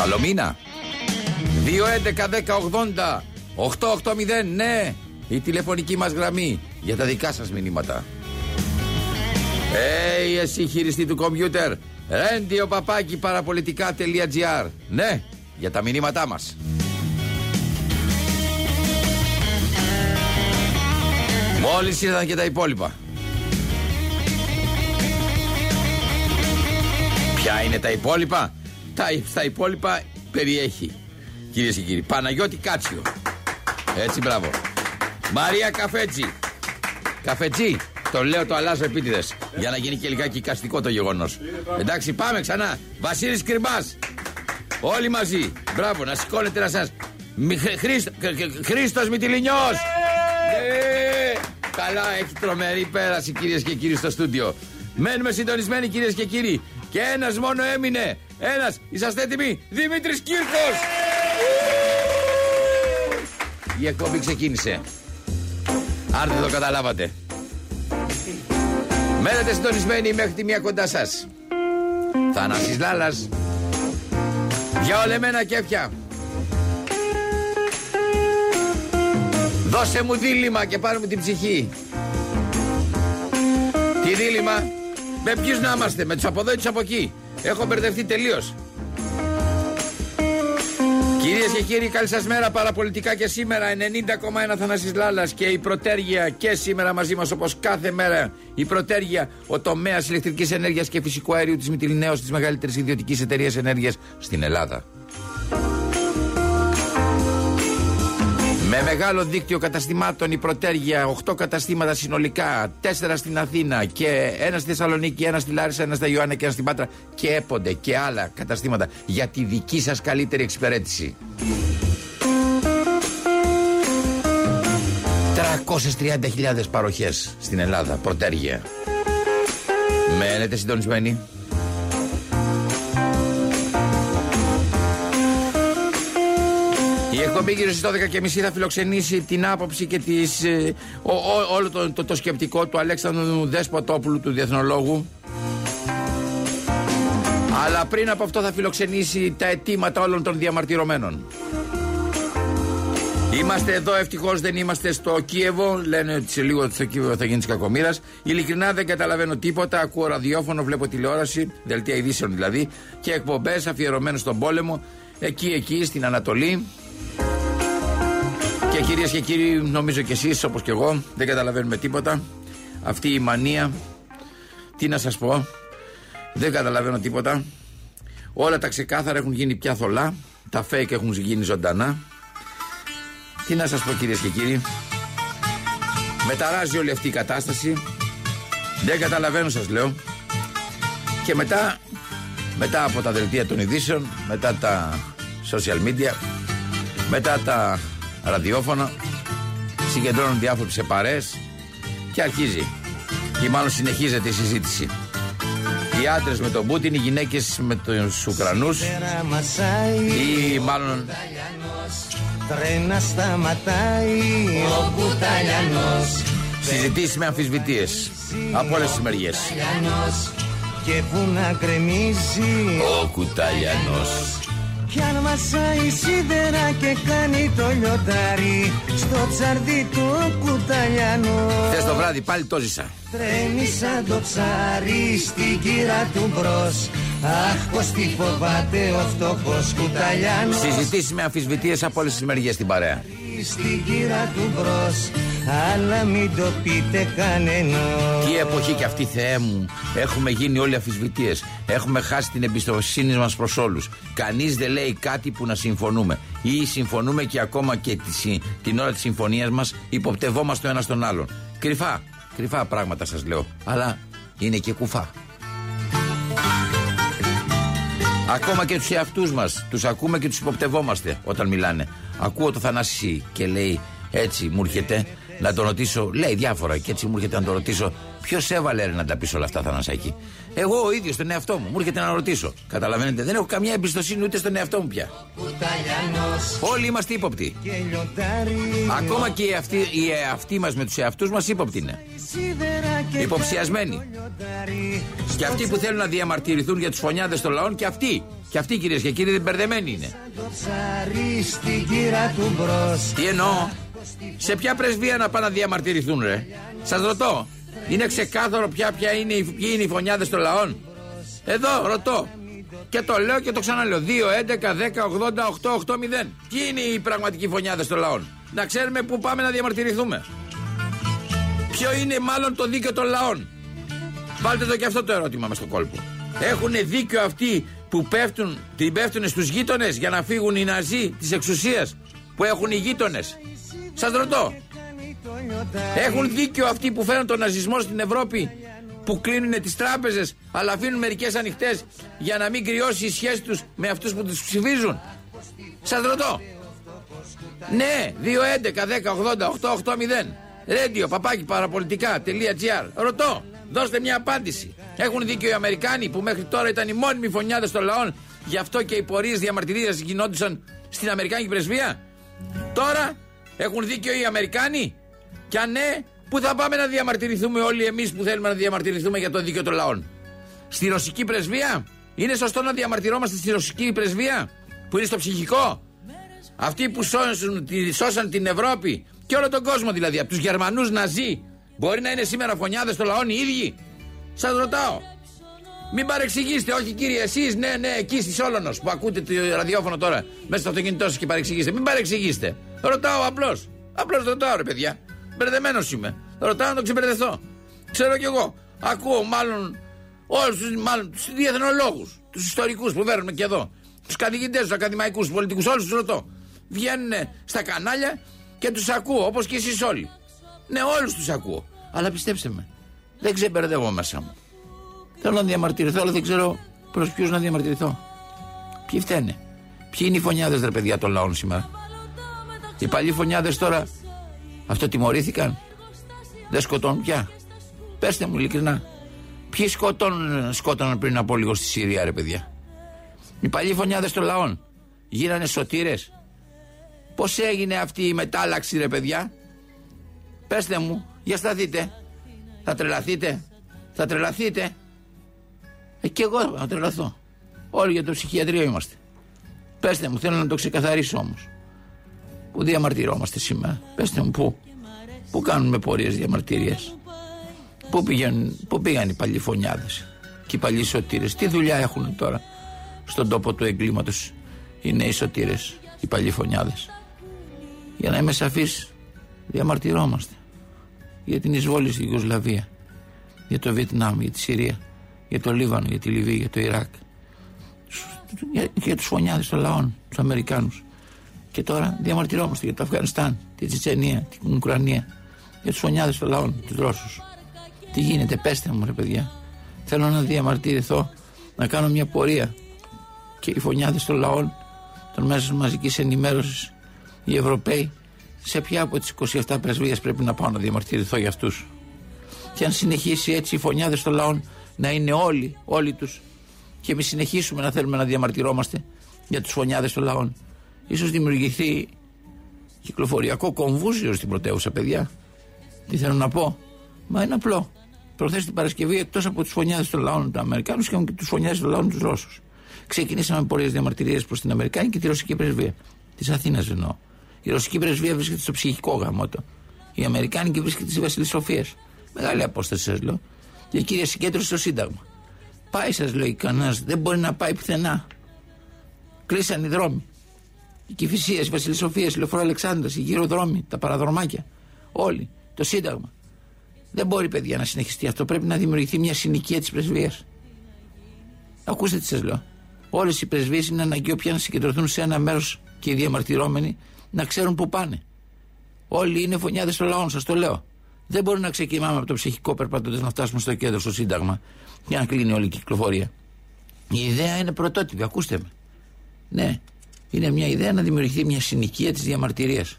Καλό μήνα. 2.11.10.80 880 ναι, η τηλεφωνική μας γραμμή για τα δικά σας μηνύματα. Hey, εσύ χειριστή του κομπιούτερ, ρέντιο παπάκι παραπολιτικά.gr Ναι, για τα μηνύματά μας. Μόλις ήρθαν και τα υπόλοιπα. Ποια είναι τα υπόλοιπα; Τα, τα υπόλοιπα περιέχει. Κυρίες και κύριοι, Παναγιώτη Κάτσιο. Έτσι, μπράβο. Μαρία Καφέτζη. Καφέτζη. Το λέω, το αλλάζω επίτηδες. Για να γίνει και λιγάκι καστικό το γεγονός. Εντάξει, πάμε ξανά. Βασίλης Κρυμπά. Όλοι μαζί. Μπράβο, να σηκώνετε να σας. Χρήστος Μητυλινιός. Ναι. Καλά, έχει τρομερή πέραση κυρίες και κύριοι στο στούντιο. Μένουμε συντονισμένοι κυρίες και κύριοι. Και ένας μόνο έμεινε. Ένας, είσαστε έτοιμοι; Δημήτρης Κύρκος. Η εκπομπή ξεκίνησε. Αν δεν το καταλάβατε. Μένετε συντονισμένοι μέχρι τη μία κοντά σας. Θανάσης Λάλας. Για ολεμένα κέφια. Δώσε μου δίλημα και πάρουμε την ψυχή. Τι δίλημα; Με ποιους να είμαστε, με τους από εδώ ή τους από εκεί. Έχω μπερδευτεί τελείως. Κυρίες και κύριοι, καλή σας μέρα. Παραπολιτικά και σήμερα 90,1 Θανάσης Λάλας και η Πρωτέργεια και σήμερα μαζί μας όπως κάθε μέρα. Η Πρωτέργεια, ο τομέας ηλεκτρικής ενέργειας και φυσικού αερίου της Μητυλινέως, της μεγαλύτερης ιδιωτικής εταιρείας ενέργειας στην Ελλάδα. Με μεγάλο δίκτυο καταστημάτων η Πρωτέργεια, 8 καταστήματα συνολικά, 4 στην Αθήνα και ένα στη Θεσσαλονίκη, ένα στη Λάρισα, ένα στα Ιωάννα και ένα στην Πάτρα και έπονται και άλλα καταστήματα για τη δική σας καλύτερη εξυπηρέτηση. 330.000 παροχές στην Ελλάδα, Πρωτέργεια. Μένετε συντονισμένοι; Εκπομπή γύρω στις 12.30 θα φιλοξενήσει την άποψη και τις, ε, όλο το, το, το, σκεπτικό του Αλέξανδρου Δέσποτόπουλου, του διεθνολόγου. Αλλά πριν από αυτό θα φιλοξενήσει τα αιτήματα όλων των διαμαρτυρωμένων. Είμαστε εδώ, ευτυχώς δεν είμαστε στο Κίεβο. Λένε ότι σε λίγο στο Κίεβο θα γίνεις τη κακομοίρας. Ειλικρινά δεν καταλαβαίνω τίποτα. Ακούω ραδιόφωνο, βλέπω τηλεόραση, δελτία ειδήσεων δηλαδή, και εκπομπές αφιερωμένες στον πόλεμο. Εκεί, εκεί, στην Ανατολή. Και κυρίες και κύριοι, νομίζω και εσείς όπως και εγώ, δεν καταλαβαίνουμε τίποτα. Αυτή η μανία, τι να σας πω, δεν καταλαβαίνω τίποτα. Όλα τα ξεκάθαρα έχουν γίνει πια θολά. Τα fake έχουν γίνει ζωντανά. Τι να σας πω κυρίες και κύριοι. Μεταράζει όλη αυτή η κατάσταση. Δεν καταλαβαίνω σας λέω. Και μετά, μετά από τα δελτία των ειδήσεων, μετά τα social media, μετά τα ραδιόφωνα, συγκεντρώνουν διάφοροι σε παρές και αρχίζει. Ή μάλλον συνεχίζεται η συζήτηση. Οι άντρες με τον Πούτιν, οι γυναίκες με τους Ουκρανούς. Ή μάλλον. Τρένα σταματάει ο Κουταλιανός Συζητήσεις με αμφισβητίες από όλες τις μεριές. Και που να κρεμίζει ο Κουταλιανός κι αν μασάει σίδερα και κάνει το λιοντάρι Στο τσαρδί του κουταλιανό Χθες το βράδυ πάλι το ζήσα. Τρέμει σαν το ψάρι στην κύρα του μπρος. Αχ πως τι φοβάται ο φτωχός κουταλιανός. Συζητήσεις με αμφισβητίες από όλες τις μεριές στην παρέα Στην κύρα του μπρος αλλά μην το πείτε κανένα. Τι εποχή και αυτή, Θεέ μου. Έχουμε γίνει όλοι αφισβητίες. Έχουμε χάσει την εμπιστοσύνη μας προς όλους. Κανείς δεν λέει κάτι που να συμφωνούμε. Ή συμφωνούμε και ακόμα και τη, την ώρα της συμφωνίας μας υποπτευόμαστε ο ένας τον άλλον. Κρυφά, κρυφά πράγματα σας λέω. Αλλά είναι και κουφά. Ακόμα και τους εαυτούς μας. Τους ακούμε και τους υποπτευόμαστε όταν μιλάνε. Ακούω το Θανάση και λέει έτσι μου έρχεται να τον ρωτήσω. Λέει διάφορα και έτσι μου έρχεται να τον ρωτήσω. Ποιος έβαλε να τα πεις όλα αυτά, Θανασάκη; Εγώ ο ίδιος τον εαυτό μου. Μου έρχεται να ρωτήσω. Καταλαβαίνετε, δεν έχω καμιά εμπιστοσύνη ούτε στον εαυτό μου πια. Όλοι είμαστε ύποπτοι. Ακόμα και οι εαυτοί, οι εαυτοί μας με τους εαυτούς μας ύποπτοι είναι. Υποψιασμένοι. Και αυτοί που θέλουν να διαμαρτυρηθούν για τους φωνιάδες των λαών και αυτοί. Και αυτοί κυρίες και κύριοι δεν μπερδεμένοι είναι. Τι εννοώ; Σε ποια πρεσβεία να πάνε να διαμαρτυρηθούν, ρε; Σας ρωτώ. Είναι ξεκάθαρο ποια, ποια είναι, ποιοι είναι οι φωνιάδες των λαών; Εδώ ρωτώ. Και το λέω και το ξαναλέω. 2, 11, 10, 80, 8, 8, 0. Ποιοι είναι οι πραγματικοί φωνιάδες των λαών; Να ξέρουμε πού πάμε να διαμαρτυρηθούμε. Ποιο είναι μάλλον το δίκαιο των λαών; Βάλτε το και αυτό το ερώτημα με στο κόλπο. Έχουν δίκιο αυτοί που πέφτουν, την πέφτουν στους γείτονες για να φύγουν οι Ναζί της εξουσίας που έχουν οι γείτονες. Σας ρωτώ. Έχουν δίκιο αυτοί που φέρνουν τον ναζισμό στην Ευρώπη που κλείνουν τις τράπεζες αλλά αφήνουν μερικές ανοιχτές για να μην κρυώσει η σχέση τους με αυτούς που τους ψηφίζουν; Σας ρωτώ. Ναι, 2, 11, 10, 80, 8, 8, 0. Radio, παπάκι, παραπολιτικά.gr. Ρωτώ, δώστε μια απάντηση. Έχουν δίκιο οι Αμερικάνοι που μέχρι τώρα ήταν οι μόνιμοι φωνιάδες των λαών, γι' αυτό και οι πορείε διαμαρτυρίας γινόντουσαν στην Αμερικάνικη πρεσβεία. Τώρα έχουν δίκιο οι Αμερικάνοι. Και αν ναι, πού θα πάμε να διαμαρτυρηθούμε όλοι εμείς που θέλουμε να διαμαρτυρηθούμε για το δίκαιο των λαών; Στη ρωσική πρεσβεία; Είναι σωστό να διαμαρτυρόμαστε στη ρωσική πρεσβεία που είναι στο ψυχικό; Αυτοί που σώσουν, σώσαν την Ευρώπη και όλο τον κόσμο δηλαδή, από τους Γερμανούς Ναζί, μπορεί να είναι σήμερα φωνιάδες των λαών οι ίδιοι; Σας ρωτάω. Μην παρεξηγήσετε, όχι κύριε, εσείς, ναι, ναι, εκεί στη Σόλωνος που ακούτε το ραδιόφωνο τώρα μέσα στο αυτοκίνητό σας και παρεξηγήσετε. Μην παρεξηγήσετε. Ρωτάω απλώς. Απλώς ρωτάω, ρε παιδιά. Μπερδεμένος είμαι. Ρωτάω να το ξεμπερδεθώ. Ξέρω κι εγώ. Ακούω μάλλον όλους τους μάλλον τους διεθνολόγους, τους ιστορικούς που παίρνουμε και εδώ. Τους καθηγητές, τους ακαδημαϊκούς, τους πολιτικούς, όλους τους ρωτώ. Βγαίνουν στα κανάλια και τους ακούω όπως και εσείς όλοι. Ναι, όλους τους ακούω. Αλλά πιστέψτε με, δεν ξεμπερδεύω μέσα μου. Θέλω να διαμαρτυρηθώ, αλλά δεν ξέρω προς ποιους να διαμαρτυρηθώ. Ποιοι φταίνε; Ποιοι είναι οι φωνιάδες, ρε παιδιά, των λαών σήμερα; Οι παλιοί φωνιάδες τώρα αυτοτιμωρήθηκαν. Δεν σκοτώνουν πια. Πεςτε μου ειλικρινά. Ποιοι σκοτώνουν, σκότωναν πριν από λίγο στη Συρία, ρε παιδιά; Οι παλιοί φωνιάδες των λαών γίνανε σωτήρες. Πώς έγινε αυτή η μετάλλαξη, ρε παιδιά; Πεςτε μου, για σταθείτε. Θα τρελαθείτε. Θα τρελαθείτε. Ε, και εγώ θα τρελαθώ. Όλοι για το ψυχιατρίο είμαστε. Πεςτε μου, θέλω να το ξεκαθαρίσω όμως. Πού διαμαρτυρόμαστε σήμερα. Πεςτε μου πού. Πού κάνουμε πορείες διαμαρτυρίες; Πού, πηγαίνουν, πού πήγαν οι παλιοί φωνιάδες και οι παλιοί σωτήρες; Τι δουλειά έχουν τώρα στον τόπο του εγκλήματος οι νέοι σωτήρες, οι παλιοί φωνιάδες. Για να είμαι σαφής, διαμαρτυρόμαστε για την εισβόλη στη Ιουγκοσλαβία, για το Βιετνάμ, για τη Συρία, για το Λίβανο, για τη Λιβύη, για το Ιράκ. Για, για τους φωνιάδες των λαών, τους Αμερικάνους. Και τώρα διαμαρτυρόμαστε για το Αφγανιστάν, τη Τσετσενία, την Ουκρανία, για τους φωνιάδες των λαών, τους Ρώσους. Τι γίνεται, πέστε μου, ρε παιδιά. Θέλω να διαμαρτυρηθώ, να κάνω μια πορεία. Και οι φωνιάδες των λαών, των μέσων μαζικής ενημέρωσης, οι Ευρωπαίοι, σε ποια από τις 27 πρεσβείες πρέπει να πάω να διαμαρτυρηθώ για αυτούς; Και αν συνεχίσει έτσι οι φωνιάδε των λαών να είναι όλοι, όλοι τους, και εμείς συνεχίσουμε να θέλουμε να διαμαρτυρόμαστε για τους φωνιάδες των λαών, ίσως δημιουργηθεί κυκλοφοριακό κομβούσιο στην πρωτεύουσα, παιδιά. Τι θέλω να πω; Μα είναι απλό. Προχθές την Παρασκευή, εκτός από τους φωνιάδες των λαών του Αμερικάνους, είχαμε και τους φωνιάδες των λαών τους Ρώσους. Ξεκινήσαμε πολλές διαμαρτυρίες προς την Αμερικάνη και τη Ρωσική πρεσβεία. Της Αθήνας εννοώ. Η Ρωσική πρεσβεία βρίσκεται στο ψυχικό γαμότο. Η Αμερικάνικη βρίσκεται στη Βασιλή Σοφίας. Μεγάλη απόσταση σας λέω. Και η κυρία συγκέντρωση στο Σύνταγμα. Πάει, σας λέει κανένας, δεν μπορεί να πάει πουθενά. Κλείσαν οι δρόμοι. Οι Κυφυσίες, η Βασιλή Σοφία, η Λεωφόρο Αλεξάνδρας, οι γύρω δρόμοι, τα παραδρομάκια. Όλοι. Το Σύνταγμα. Δεν μπορεί, παιδιά, να συνεχιστεί αυτό. Πρέπει να δημιουργηθεί μια συνοικία της πρεσβείας. Ακούστε τι σας λέω. Όλες οι πρεσβείες είναι αναγκαίο πια να συγκεντρωθούν σε ένα μέρος και οι διαμαρτυρόμενοι να ξέρουν πού πάνε. Όλοι είναι φωνιάδες των λαών, σας το λέω. Δεν μπορούμε να ξεκινάμε από το ψυχικό περπατώντας να φτάσουμε στο κέντρο, στο Σύνταγμα, για να κλείνει όλη η κυκλοφορία. Η ιδέα είναι πρωτότυπη, ακούστε με. Ναι, είναι μια ιδέα να δημιουργηθεί μια συνοικία της διαμαρτυρίας.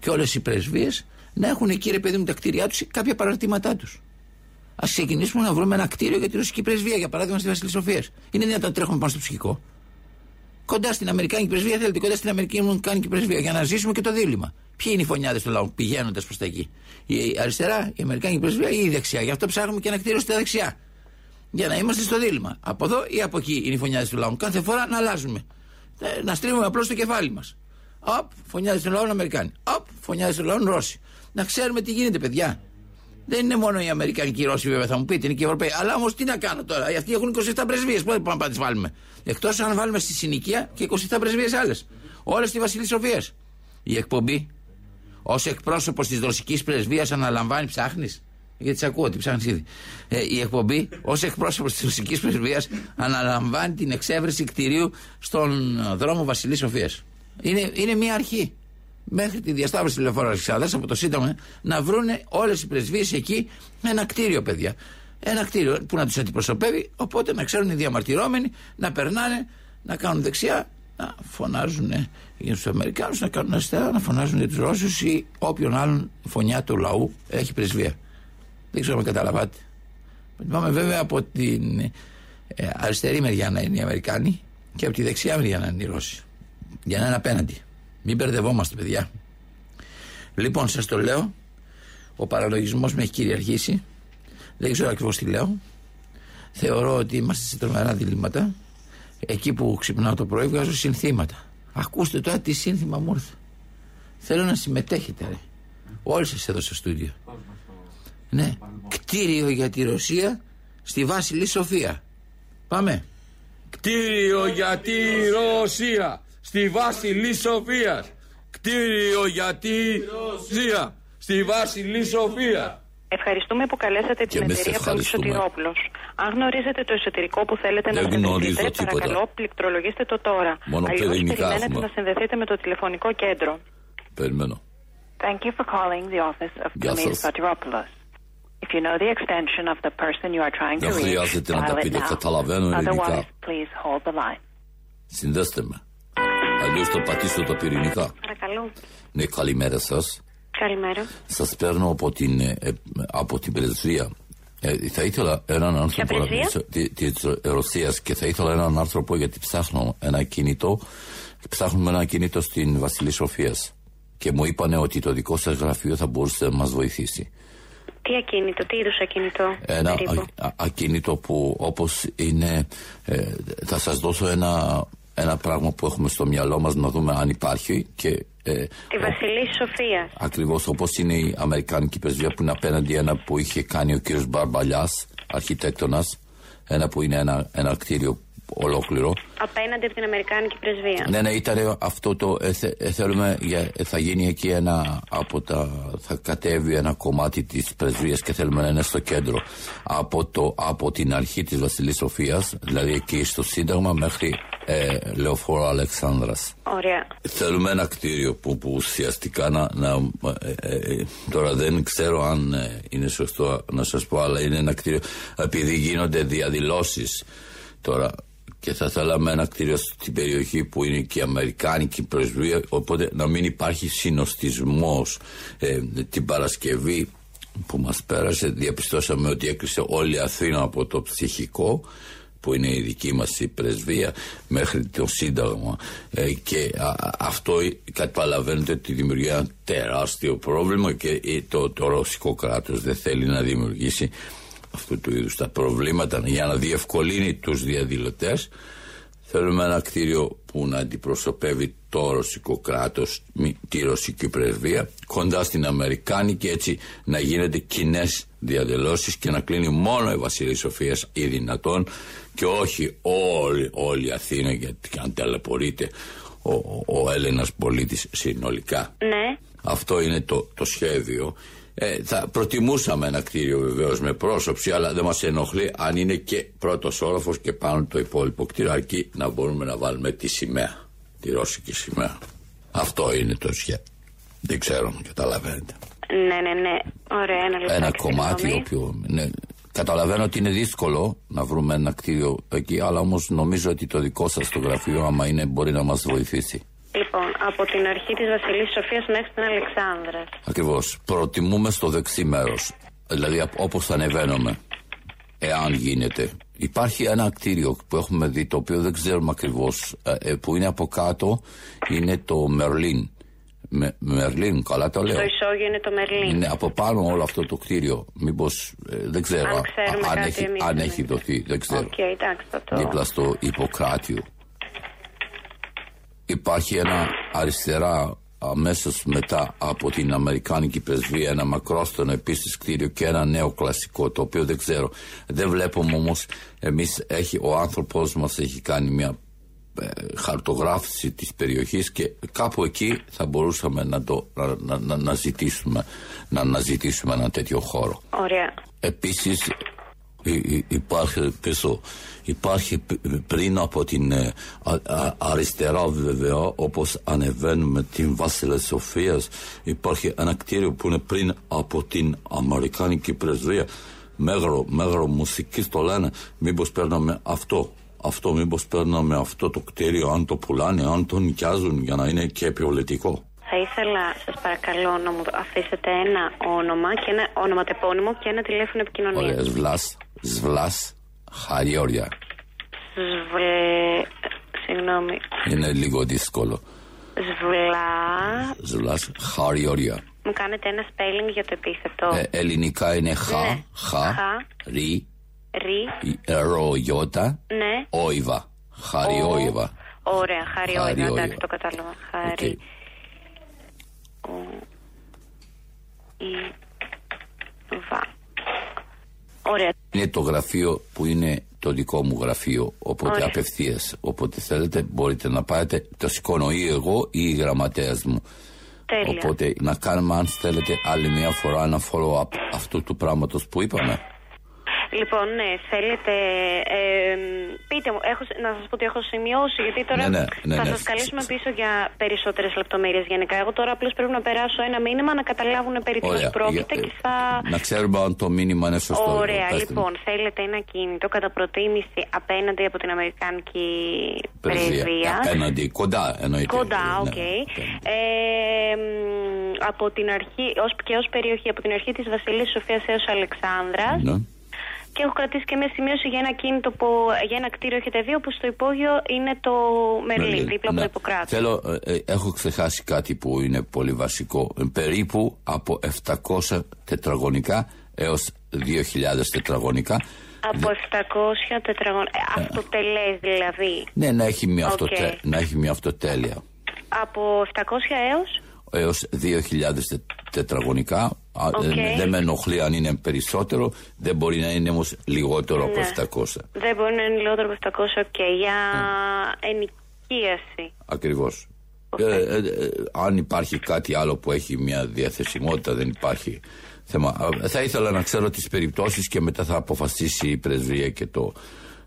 Και όλες οι πρεσβείες να έχουν εκεί, ρε παιδί μου, τα κτίρια τους κάποια παραρτήματά τους. Α ξεκινήσουμε να βρούμε ένα κτίριο για τη ρωσική πρεσβεία, για παράδειγμα στη Βασιλή Σοφίας. Είναι δυνατόν να τρέχουμε πάνω στο ψυχικό. Κοντά στην Αμερικάνικη πρεσβεία θέλετε, κοντά στην Αμερικάνικη πρεσβεία, για να ζήσουμε και το δίλημα. Ποιοι είναι οι φωνιάδες του λαού πηγαίνοντας προς τα εκεί; Η αριστερά, η Αμερικάνικη πρεσβεία ή η δεξιά; Γι' αυτό ψάχνουμε και ένα κτίριο στη δεξιά. Για να είμαστε στο δίλημα. Από εδώ ή από εκεί είναι οι φωνιάδες του λαού. Κάθε φορά να αλλάζουμε. Ε, να στρίβουμε απλώς το κεφάλι μας. Οπ, φωνιάδες του λαού Αμερικάνοι. Οπ, φωνιάδες του λαού Ρώσοι. Να ξέρουμε τι γίνεται, παιδιά. Δεν είναι μόνο οι Αμερικανοί και οι Ρώσοι, βέβαια, θα μου πείτε, είναι και οι Ευρωπαίοι. Αλλά όμως τι να κάνω τώρα. Αυτοί έχουν 27 πρεσβείες. Πότε πάμε να τις βάλουμε; Εκτός αν βάλουμε στη συνοικία και 27 πρεσβείες άλλες. Όλες στη Βασιλής Σοφίας. Η εκπομπή ως εκπρόσωπος της ρωσικής πρεσβείας αναλαμβάνει, ψάχνεις; Γιατί σε ακούω ότι ψάχνεις ήδη. Ε, η εκπομπή ως εκπρόσωπος της ρωσικής πρεσβείας αναλαμβάνει την εξέβρεση κτηρίου στον δρόμο Βασιλής Σοφίας. Είναι, είναι μια αρχή μέχρι τη διασταύρωση τηλεφόραση Αλεξάνδρα από το Σύνταγμα να βρουν όλες οι πρεσβείες εκεί ένα κτίριο, παιδιά. Ένα κτίριο που να τους αντιπροσωπεύει, οπότε να ξέρουν οι διαμαρτυρόμενοι να περνάνε, να κάνουν δεξιά, να φωνάζουν για τους Αμερικάνους, να κάνουν αριστερά, να φωνάζουν για τους Ρώσους ή όποιον άλλον φωνιά του λαού έχει πρεσβεία. Δεν ξέρω αν καταλαβάτε. Πάμε βέβαια από την ε, αριστερή μεριά να είναι οι Αμερικάνοι και από τη δεξιά μεριά να είναι οι Ρώσοι. Για να είναι απέναντι. Μην μπερδευόμαστε, παιδιά. Λοιπόν, σας το λέω. Ο παραλογισμός με έχει κυριαρχήσει. Δεν ξέρω ακριβώς τι λέω. Θεωρώ ότι είμαστε σε τρομερά διλήμματα. Εκεί που ξυπνάω το πρωί, βγάζω συνθήματα. Ακούστε τώρα τι σύνθημα μου ήρθε. Θέλω να συμμετέχετε, ρε. Όλοι σας εδώ στο στούντιο. Ναι. Κτίριο για τη Ρωσία στη Βάσιλη Σοφία. Πάμε. Κτίριο για τη Ρωσία στη βάση Λισοφία. Κτίριο για τη Ρωσία στη βάση Λισοφία. Ευχαριστούμε που καλέσατε την εταιρεία Παύλου Σωτηρόπουλος. Αν γνωρίζετε το εσωτερικό που θέλετε Δεν να συνδεθείτε, παρακαλώ πληκτρολογήστε το τώρα. Μόνο Αλλιώς περιμένετε να συνδεθείτε με το τηλεφωνικό κέντρο. Περιμένω. Thank you for calling the office of Camille Sotiropoulos. If you know the extension of the person you are trying to reach, dial it now. Otherwise, please hold the line. Συνδέστε με. Αλλιώς το πατήσω τα πυρηνικά. Παρακαλώ. Ναι, καλημέρα σας. Καλημέρα. Σας παίρνω από την, ε, από την πρεσβεία. Ε, θα ήθελα έναν άνθρωπο τη Ρωσίας και θα ήθελα έναν άνθρωπο γιατί ψάχνω ένα κινητό. Ψάχνουμε ένα κινητό στην Βασιλή Σοφίας. Και μου είπανε ότι το δικό σας γραφείο θα μπορούσε να μας βοηθήσει. Τι ακίνητο, τι είδους ακίνητο. Ένα α, ακίνητο που όπως είναι. Ε, θα σας δώσω ένα ένα πράγμα που έχουμε στο μυαλό μας να δούμε αν υπάρχει και ε, Τη Βασιλής Σοφίας. Ακριβώς όπως είναι η Αμερικάνικη πρεσβεία που είναι απέναντι ένα που είχε κάνει ο κ. Μπαρμπαλιάς, αρχιτέκτονας. Ένα που είναι ένα, ένα κτίριο ολόκληρο. Απέναντι από την Αμερικάνικη πρεσβεία. Ναι, ναι, ήταν αυτό το. Ε, ε, θέλουμε, για, ε, θα γίνει εκεί ένα. Από τα, θα κατέβει ένα κομμάτι της πρεσβείας και θέλουμε να είναι στο κέντρο. Από, το, από την αρχή της Βασιλής Σοφίας, δηλαδή εκεί στο Σύνταγμα μέχρι ε, Λεωφόρο Αλεξάνδρας. Ωραία. Θέλουμε ένα κτίριο που, που ουσιαστικά να. να ε, τώρα δεν ξέρω αν είναι σωστό να σας πω, αλλά είναι ένα κτίριο. Επειδή γίνονται διαδηλώσεις τώρα και θα θέλαμε ένα κτίριο στην περιοχή που είναι και η Αμερικάνικη πρεσβεία οπότε να μην υπάρχει συνοστισμός ε, την Παρασκευή που μας πέρασε. Διαπιστώσαμε ότι έκλεισε όλη η Αθήνα από το ψυχικό που είναι η δική μας η πρεσβεία μέχρι το Σύνταγμα. Ε, και αυτό καταλαβαίνετε ότι δημιουργεί ένα τεράστιο πρόβλημα και το, το ρωσικό κράτος δεν θέλει να δημιουργήσει αυτού του είδους τα προβλήματα για να διευκολύνει τους διαδηλωτές θέλουμε ένα κτίριο που να αντιπροσωπεύει το ρωσικό κράτος τη ρωσική πρεσβεία κοντά στην Αμερικάνικη έτσι να γίνεται κοινές διαδηλώσεις και να κλείνει μόνο η Βασιλής Σοφίας ή δυνατόν και όχι όλη, όλη η Αθήνα γιατί αν ταλαιπωρείται ο, ο Έλληνας πολίτης συνολικά. Ναι. Αυτό είναι το, το σχέδιο ε, θα προτιμούσαμε ένα κτίριο βεβαίως με πρόσωψη, αλλά δεν μας ενοχλεί αν είναι και πρώτος όροφος και πάνω το υπόλοιπο κτίριο, αρκεί να μπορούμε να βάλουμε τη σημαία, τη ρώσικη σημαία. Αυτό είναι το σχέδιο. Δεν ξέρω, καταλαβαίνετε. Ναι, ναι, ναι. Ωραία, ένα λεπτό. Ένα κομμάτι, όποιο. Ναι, Καταλαβαίνω ότι είναι δύσκολο να βρούμε ένα κτίριο εκεί, αλλά όμως νομίζω ότι το δικό σας το γραφείο, άμα είναι, μπορεί να μας βοηθήσει. Λοιπόν, από την αρχή της Βασιλής Σοφίας μέχρι την Αλεξάνδρα. Ακριβώς. Προτιμούμε στο δεξί μέρος. Δηλαδή, όπως θα ανεβαίνουμε, εάν γίνεται. Υπάρχει ένα κτίριο που έχουμε δει, το οποίο δεν ξέρουμε ακριβώς, ε, ε, που είναι από κάτω, είναι το Μερλίν. Με, Μερλίν, καλά το λέω. Το ισόγειο είναι το Μερλίν. Είναι από πάνω όλο αυτό το κτίριο. Μήπως ε, δεν ξέρω αν, αν, έχει, αν έχει δοθεί. Δεν ξέρω. Okay, εντάξει, το... Δίπλα στο Ιπποκράτιο. Υπάρχει ένα αριστερά αμέσως μετά από την Αμερικάνικη πρεσβεία ένα μακρόστονο επίσης κτίριο και ένα νέο κλασικό το οποίο δεν ξέρω. Δεν βλέπουμε όμως εμείς ο άνθρωπος μας έχει κάνει μια ε, χαρτογράφηση της περιοχής και κάπου εκεί θα μπορούσαμε να, το, να, να, να ζητήσουμε να αναζητήσουμε ένα τέτοιο χώρο. Ωραία. Επίσης υπάρχει πίσω υπάρχει πριν από την ε, αριστερά βέβαια όπως ανεβαίνουμε την Βάσιλε Σοφίας υπάρχει ένα κτίριο που είναι πριν από την Αμερικάνικη πρεσβεία μέγαρο, μέγαρο μουσικής το λένε μήπως παίρναμε αυτό αυτό μήπως παίρναμε αυτό το κτίριο αν το πουλάνε, αν το νοικιάζουν για να είναι και ποιολετικό. Θα ήθελα, σας παρακαλώ, να μου αφήσετε ένα όνομα και ένα ονοματεπώνυμο και ένα τηλέφωνο επικοινωνίας. Ωραία, Σβλάς, Σβλάς, Χαριόρια. Σβλε... Συγγνώμη. Είναι λίγο δύσκολο. Σβλάς. Σβλάς, Χαριόρια. Μου κάνετε ένα spelling για το επίθετο. Ε, ελληνικά είναι χα, ναι. χα, χα, ρι, ρι, ρο, γιώτα, ναι. όιβα. Χαριόιβα. Ωραία, χαριόιβα, εντάξει, το κατάλαβα. Χαρι. Okay. Ωραία. Είναι το γραφείο που είναι το δικό μου γραφείο, οπότε απευθείας. Οπότε θέλετε μπορείτε να πάτε, το σηκώνω ή εγώ ή η γραμματέας μου. Τέλεια. Οπότε να κάνουμε αν θέλετε άλλη μια φορά ένα follow-up αυτού του πράγματος που είπαμε. Λοιπόν, ναι, θέλετε. Ε, πείτε μου, έχω, να σας πω ότι έχω σημειώσει, γιατί τώρα ναι, ναι, ναι, θα ναι. σας καλέσουμε πίσω για περισσότερες λεπτομέρειες γενικά. Εγώ τώρα απλώς πρέπει να περάσω ένα μήνυμα να καταλάβουν περί τίνος πρόκειται και θα. Να ξέρουμε αν το μήνυμα είναι σωστό. Ωραία, λοιπόν, θέλετε ένα κινητό κατά προτίμηση απέναντι από την Αμερικάνικη πρεσβεία. Απέναντι, κοντά εννοείται. Κοντά, OK. Okay. Ναι, ε, από την αρχή, ως, και ως περιοχή, από την αρχή της Βασιλίσσης Σοφίας έως Αλεξάνδρας. Ναι. Και έχω κρατήσει και μια σημείωση για ένα ακίνητο που για ένα κτίριο έχετε δει, όπου στο υπόγειο είναι το Μερλίν, δίπλα από το Ιπποκράτη. Θέλω, ε, ε, έχω ξεχάσει κάτι που είναι πολύ βασικό. Ε, περίπου από 700 τετραγωνικά έως 2.000 τετραγωνικά. Από 700 τετραγωνικά. Ε, αυτοτελές δηλαδή. Ναι, να έχει μια, okay. αυτοτε, να έχει μια αυτοτέλεια. Από 700 έως; Έως 2.000 τετραγωνικά. Okay. Δεν με ενοχλεί αν είναι περισσότερο, δεν μπορεί να είναι όμως λιγότερο από 700. Ναι. Δεν μπορεί να είναι λιγότερο από 700, οκ. Για ναι. ενοικίαση. Ακριβώς. Ε, ε, ε, αν υπάρχει κάτι άλλο που έχει μια διαθεσιμότητα, δεν υπάρχει θέμα. Θα ήθελα να ξέρω τις περιπτώσεις και μετά θα αποφασίσει η πρεσβεία και το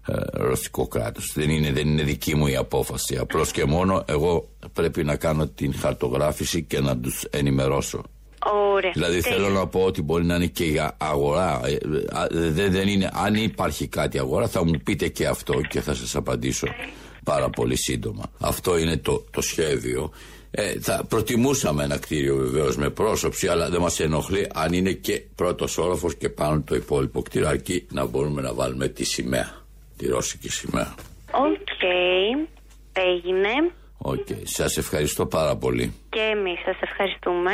ε, ρωσικό κράτος. Δεν είναι, δεν είναι δική μου η απόφαση. Απλώς και μόνο εγώ πρέπει να κάνω την χαρτογράφηση και να τους ενημερώσω. Ωραία. Δηλαδή θέλω να πω ότι μπορεί να είναι και για αγορά. Ε, δεν, δεν είναι, αν υπάρχει κάτι αγορά θα μου πείτε και αυτό και θα σας απαντήσω πάρα πολύ σύντομα. Αυτό είναι το, το σχέδιο. Ε, θα προτιμούσαμε ένα κτίριο βεβαίως με πρόσοψη, αλλά δεν μας ενοχλεί αν είναι και πρώτος όροφος και πάνω το υπόλοιπο κτίριο, αρκεί να μπορούμε να βάλουμε τη σημαία τη ρώσικη σημαία. OK, okay. έγινε. OK, okay. σας ευχαριστώ πάρα πολύ. Και εμείς σας ευχαριστούμε.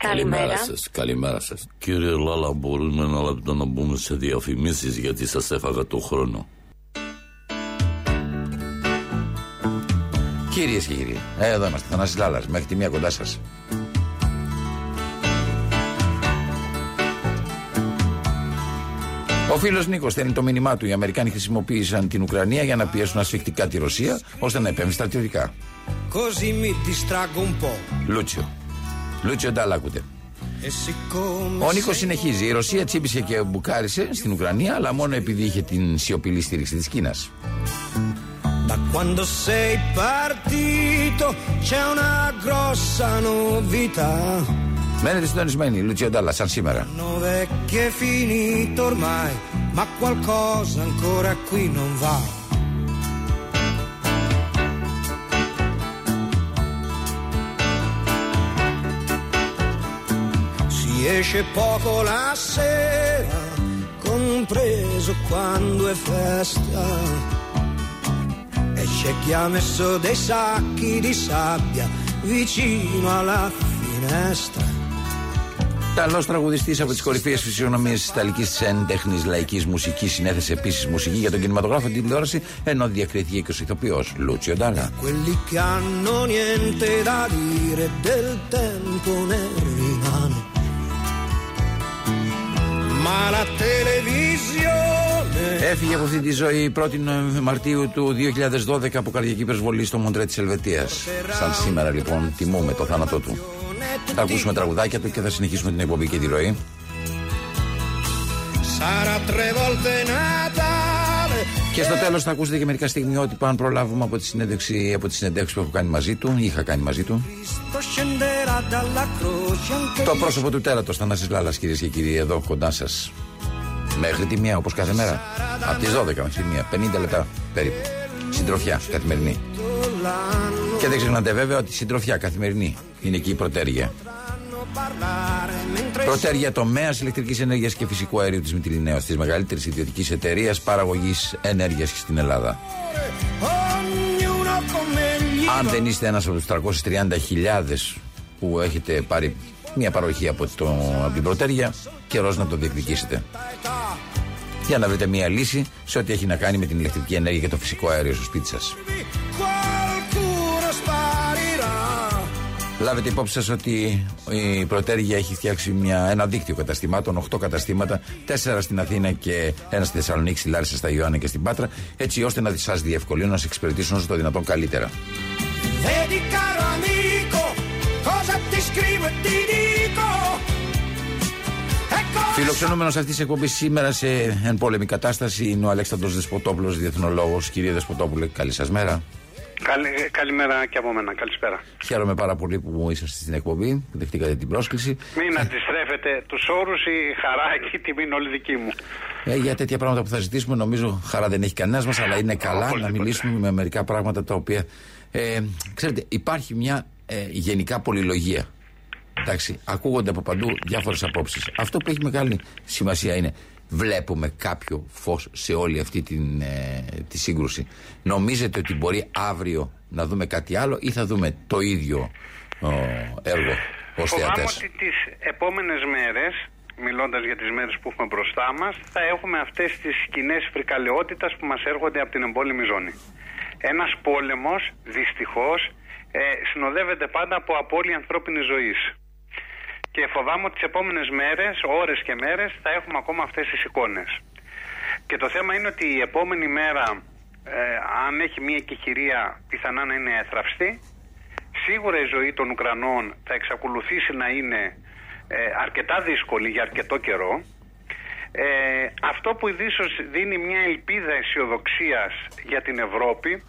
Καλημέρα, καλημέρα σας, καλημέρα σας. Κύριε Λάλα, μπορούμε ένα λεπτό να μπούμε σε διαφημίσεις γιατί σας έφαγα το χρόνο. Κυρίες και κύριοι, ε, εδώ είμαστε, Θανάσης Λάλας, μέχρι τη μία κοντά σας. Ο φίλος Νίκος στέλνει το μήνυμά του. Οι Αμερικάνοι χρησιμοποίησαν την Ουκρανία για να πιέσουν ασφιχτικά τη Ρωσία ώστε να επέμβει στρατιωτικά. Λούτσιο. Λούτσιο άκουτε. Ο Νίκος συνεχίζει. Η Ρωσία τσίπησε και μπουκάρισε στην Ουκρανία, αλλά μόνο επειδή είχε την σιωπηλή στήριξη της Κίνας. Da quando sei partito c'è una grossa novità Μένετε συντονισμένοι, Λουτσιο Ντάλλα, σαν σήμερα. è finito ormai, ma qualcosa ancora qui non va. Si esce poco la sera, compreso quando è festa. E c'è chi ha messo dei sacchi di sabbia vicino alla finestra Καλός τραγουδιστής από τις κορυφαίες φυσιογνωμίε της Ιταλικής έντεχνης λαϊκής μουσικής. Συνέθεσε επίσης μουσική για τον κινηματογράφο και την τηλεόραση, ενώ διακρίθηκε και ο ηθοποιός Λούτσιο Ντάλα. Έφυγε από αυτή τη ζωή 1η Μαρτίου του 2012 από καρδιακή υπερβολή στο Μοντρέ της Ελβετίας. Σαν σήμερα λοιπόν τιμούμε το θάνατό του. Θα ακούσουμε τραγουδάκια του και θα συνεχίσουμε την εκπομπή και τη ροή. Και στο τέλος θα ακούσετε και μερικά στιγμιότυπα αν προλάβουμε από τη συνέντευξη, από τη συνέντευξη που έχω κάνει μαζί του, είχα κάνει μαζί του. Το πρόσωπο του τέρατος Θανάσης Λάλλας κυρίες και κύριοι εδώ κοντά σας. Μέχρι τη μία όπως κάθε μέρα. Από τις 12 μέχρι τη μία. 50 λεπτά περίπου. Συντροφιά καθημερινή. Και δεν ξεχνάτε βέβαια ότι η συντροφιά καθημερινή είναι εκεί η προτέρια. Προτέρια τομέα ηλεκτρικής ενέργειας και φυσικού αερίου της Μητυλινέω, της μεγαλύτερης ιδιωτικής εταιρείας παραγωγής ενέργειας στην Ελλάδα. Αν δεν είστε ένας από τους 330.000 που έχετε πάρει μια παροχή από, το, από την προτέρια, καιρός να το διεκδικήσετε. Για να βρείτε μια λύση σε ό,τι έχει να κάνει με την ηλεκτρική ενέργεια και το φυσικό αέριο στο σπίτι σας. Λάβετε υπόψη σας ότι η Πρωτέργεια έχει φτιάξει μια, ένα δίκτυο καταστημάτων, 8 καταστήματα, 4 στην Αθήνα και ένα στη Θεσσαλονίκη, στη Λάρισα, στα Ιωάννα και στην Πάτρα, έτσι ώστε να σας διευκολύνουν να σε εξυπηρετήσουν όσο το δυνατόν καλύτερα. Φιλοξενούμενος αυτής της εκπομπής σήμερα σε εν πόλεμη κατάσταση είναι ο Αλέξανδρος Δεσποτόπουλος, διεθνολόγος. Κύριε Δεσποτόπουλε, καλή σας μέρα. Καλη, καλημέρα και από μένα. Καλησπέρα. Χαίρομαι πάρα πολύ που είσαστε στην εκπομπή, που δεχτήκατε την πρόσκληση. Μην αντιστρέφετε τους όρους, η χαρά και η τιμή είναι όλη δική μου. Ε, για τέτοια πράγματα που θα ζητήσουμε, νομίζω χαρά δεν έχει κανένας μας, αλλά είναι καλά να μιλήσουμε με μερικά πράγματα τα οποία. Ε, ξέρετε, υπάρχει μια ε, γενικά πολυλογία. Εντάξει, ακούγονται από παντού διάφορες απόψεις. Αυτό που έχει μεγάλη σημασία είναι βλέπουμε κάποιο φως σε όλη αυτή την, ε, τη σύγκρουση. Νομίζετε ότι μπορεί αύριο να δούμε κάτι άλλο ή θα δούμε το ίδιο έργο ως θεατές; ότι τις επόμενες μέρες, μιλώντας για τις μέρες που έχουμε μπροστά μας, θα έχουμε αυτές τις κοινέ φρικαλαιότητας που μας έρχονται από την εμπόλεμη ζώνη. Ένας πόλεμος, δυστυχώς, ε, συνοδεύεται πάντα από απώλεια ανθρώπινης ζωής. Και φοβάμαι ότι τις επόμενες μέρες, ώρες και μέρες, θα έχουμε ακόμα αυτές τις εικόνες. Και το θέμα είναι ότι η επόμενη μέρα, ε, αν έχει μια εκεχηρία, πιθανά να είναι έθραυστη. Σίγουρα η ζωή των Ουκρανών θα εξακολουθήσει να είναι ε, αρκετά δύσκολη για αρκετό καιρό. Ε, αυτό που ίσω δίνει μια ελπίδα αισιοδοξίας για την Ευρώπη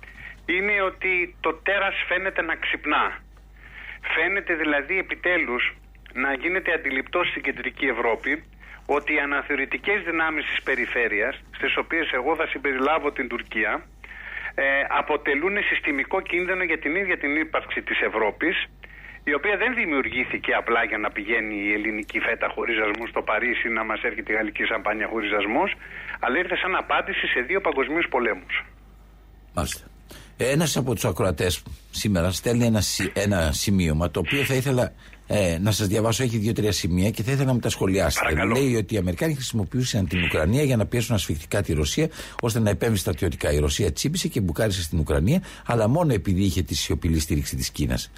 είναι ότι το τέρας φαίνεται να ξυπνά. Φαίνεται δηλαδή επιτέλους να γίνεται αντιληπτό στην κεντρική Ευρώπη ότι οι αναθεωρητικές δυνάμεις της περιφέρειας, στις οποίες εγώ θα συμπεριλάβω την Τουρκία, ε, αποτελούν συστημικό κίνδυνο για την ίδια την ύπαρξη της Ευρώπης, η οποία δεν δημιουργήθηκε απλά για να πηγαίνει η ελληνική φέτα χωρίς ζασμού στο Παρίσι να μας έρχεται η γαλλική σαμπάνια χωρίς ζασμού, αλλά ήρθε σαν απάντηση σε δύο παγκοσμίους πολέμους. Μάλιστα. Ένας από τους ακροατές σήμερα στέλνει ένα, ένα σημείωμα το οποίο θα ήθελα ε, να σας διαβάσω, έχει δύο-τρία σημεία και θα ήθελα να μου τα σχολιάσετε. Παρακαλώ. Λέει ότι οι Αμερικάνοι χρησιμοποιούσαν την Ουκρανία για να πιέσουν ασφιχτικά τη Ρωσία, ώστε να επέμβει στρατιωτικά. Η Ρωσία τσίπησε και μπουκάρισε στην Ουκρανία, αλλά μόνο επειδή είχε τη σιωπηλή στήριξη της Κίνας.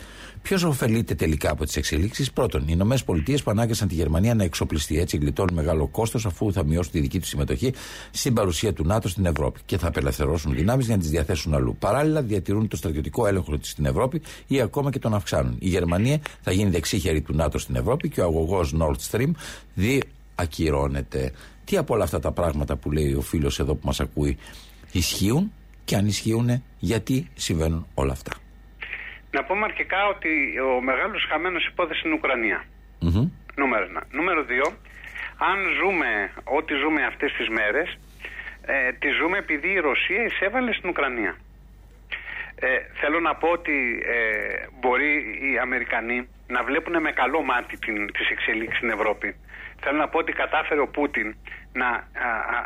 Ποιος ωφελείται τελικά από τις εξελίξεις, Πρώτον, οι Ηνωμένες Πολιτείες που ανάγκασαν τη Γερμανία να εξοπλιστεί. Έτσι γλιτώνουν μεγάλο κόστος αφού θα μειώσουν τη δική τους συμμετοχή στην παρουσία του ΝΑΤΟ στην Ευρώπη και θα απελευθερώσουν δυνάμεις για να τις διαθέσουν αλλού. Παράλληλα, διατηρούν το στρατιωτικό έλεγχο της στην Ευρώπη ή ακόμα και τον αυξάνουν. Η Γερμανία θα γίνει δεξίχερη του ΝΑΤΟ στην Ευρώπη και ο αγωγός Nord Stream διακυρώνεται. Τι από όλα αυτά τα πράγματα που λέει ο φίλος εδώ που μας ακούει ισχύουν και αν ισχύουν, γιατί συμβαίνουν όλα αυτά. Να πούμε αρχικά ότι ο μεγάλος χαμένος υπόθεσης είναι η Ουκρανία. Νούμερο ένα. Νούμερο δύο, αν ζούμε ό,τι ζούμε αυτές τις μέρες, ε, τη ζούμε επειδή η Ρωσία εισέβαλε στην Ουκρανία. Ε, θέλω να πω ότι ε, μπορεί οι Αμερικανοί να βλέπουν με καλό μάτι την, τις εξελίξεις στην Ευρώπη. Θέλω να πω ότι κατάφερε ο Πούτιν να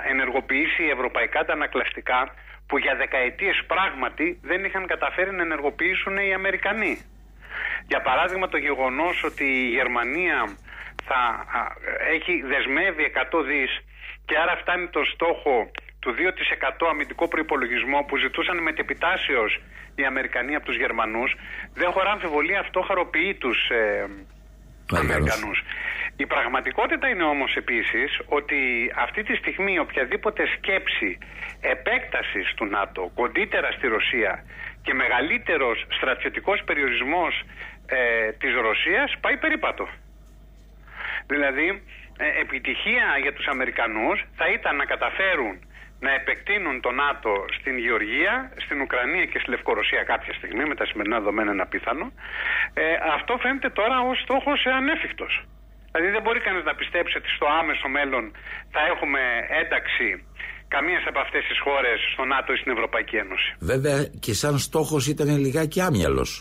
ενεργοποιήσει ευρωπαϊκά τα ανακλαστικά που για δεκαετίες πράγματι δεν είχαν καταφέρει να ενεργοποιήσουν οι Αμερικανοί. Για παράδειγμα το γεγονός ότι η Γερμανία θα έχει δεσμεύει 100 δις και άρα φτάνει το στόχο του 2% αμυντικό προπολογισμό που ζητούσαν μετεπιτάσεως οι Αμερικανοί από τους Γερμανούς δεν χωρά αμφιβολία αυτό χαροποιεί τους ε, Αμερικανούς. Η πραγματικότητα είναι όμως επίσης ότι αυτή τη στιγμή οποιαδήποτε σκέψη επέκτασης του ΝΑΤΟ κοντύτερα στη Ρωσία και μεγαλύτερος στρατιωτικός περιορισμός ε, της Ρωσίας πάει περίπατο. Δηλαδή ε, επιτυχία για τους Αμερικανούς θα ήταν να καταφέρουν να επεκτείνουν το ΝΑΤΟ στην Γεωργία, στην Ουκρανία και στη Λευκορωσία κάποια στιγμή, με τα σημερινά δεδομένα ένα πιθανό, ε, αυτό φαίνεται τώρα ως στόχος ανέφικτος. Δηλαδή δεν μπορεί κανείς να πιστέψει ότι στο άμεσο μέλλον θα έχουμε ένταξη καμίας από αυτές τις χώρες στο ΝΑΤΟ ή στην Ευρωπαϊκή Ένωση. Βέβαια και σαν στόχος ήταν λιγάκι άμυαλος.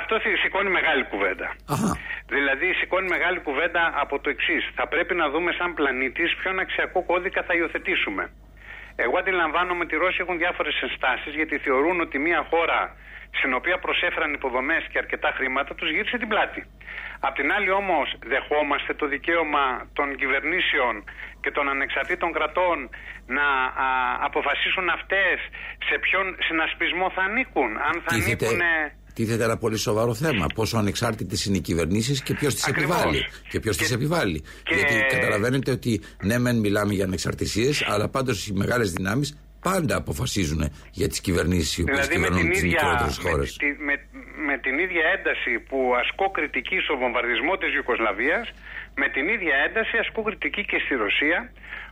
Αυτό σηκώνει μεγάλη κουβέντα. Αχα. Δηλαδή σηκώνει μεγάλη κουβέντα από το εξής. Θα πρέπει να δούμε σαν πλανήτης ποιον αξιακό κώδικα θα υιοθετήσουμε. Εγώ αντιλαμβάνομαι ότι οι Ρώσοι έχουν διάφορες ενστάσεις γιατί θεωρούν ότι μια χώρα στην οποία προσέφεραν υποδομές και αρκετά χρήματα τους γύρισε την πλάτη. Απ' την άλλη όμως δεχόμαστε το δικαίωμα των κυβερνήσεων και των ανεξαρτήτων κρατών να α, αποφασίσουν αυτές σε ποιον συνασπισμό θα ανήκουν. Αν θα ανήκουν τίθεται ένα πολύ σοβαρό θέμα. Πόσο ανεξάρτητες είναι οι κυβερνήσεις και ποιος τις επιβάλλει. Και ποιος τις επιβάλλει. Γιατί καταλαβαίνετε ότι ναι, μεν μιλάμε για ανεξαρτησίες, αλλά πάντως οι μεγάλες δυνάμεις πάντα αποφασίζουν για τις κυβερνήσεις οι οποίες δηλαδή κυβερνούν τις μικρότερες χώρες. Με, με, την ίδια ένταση που ασκώ κριτική στο βομβαρδισμό της Ιουκοσλαβίας, με την ίδια ένταση ασκώ κριτική και στη Ρωσία,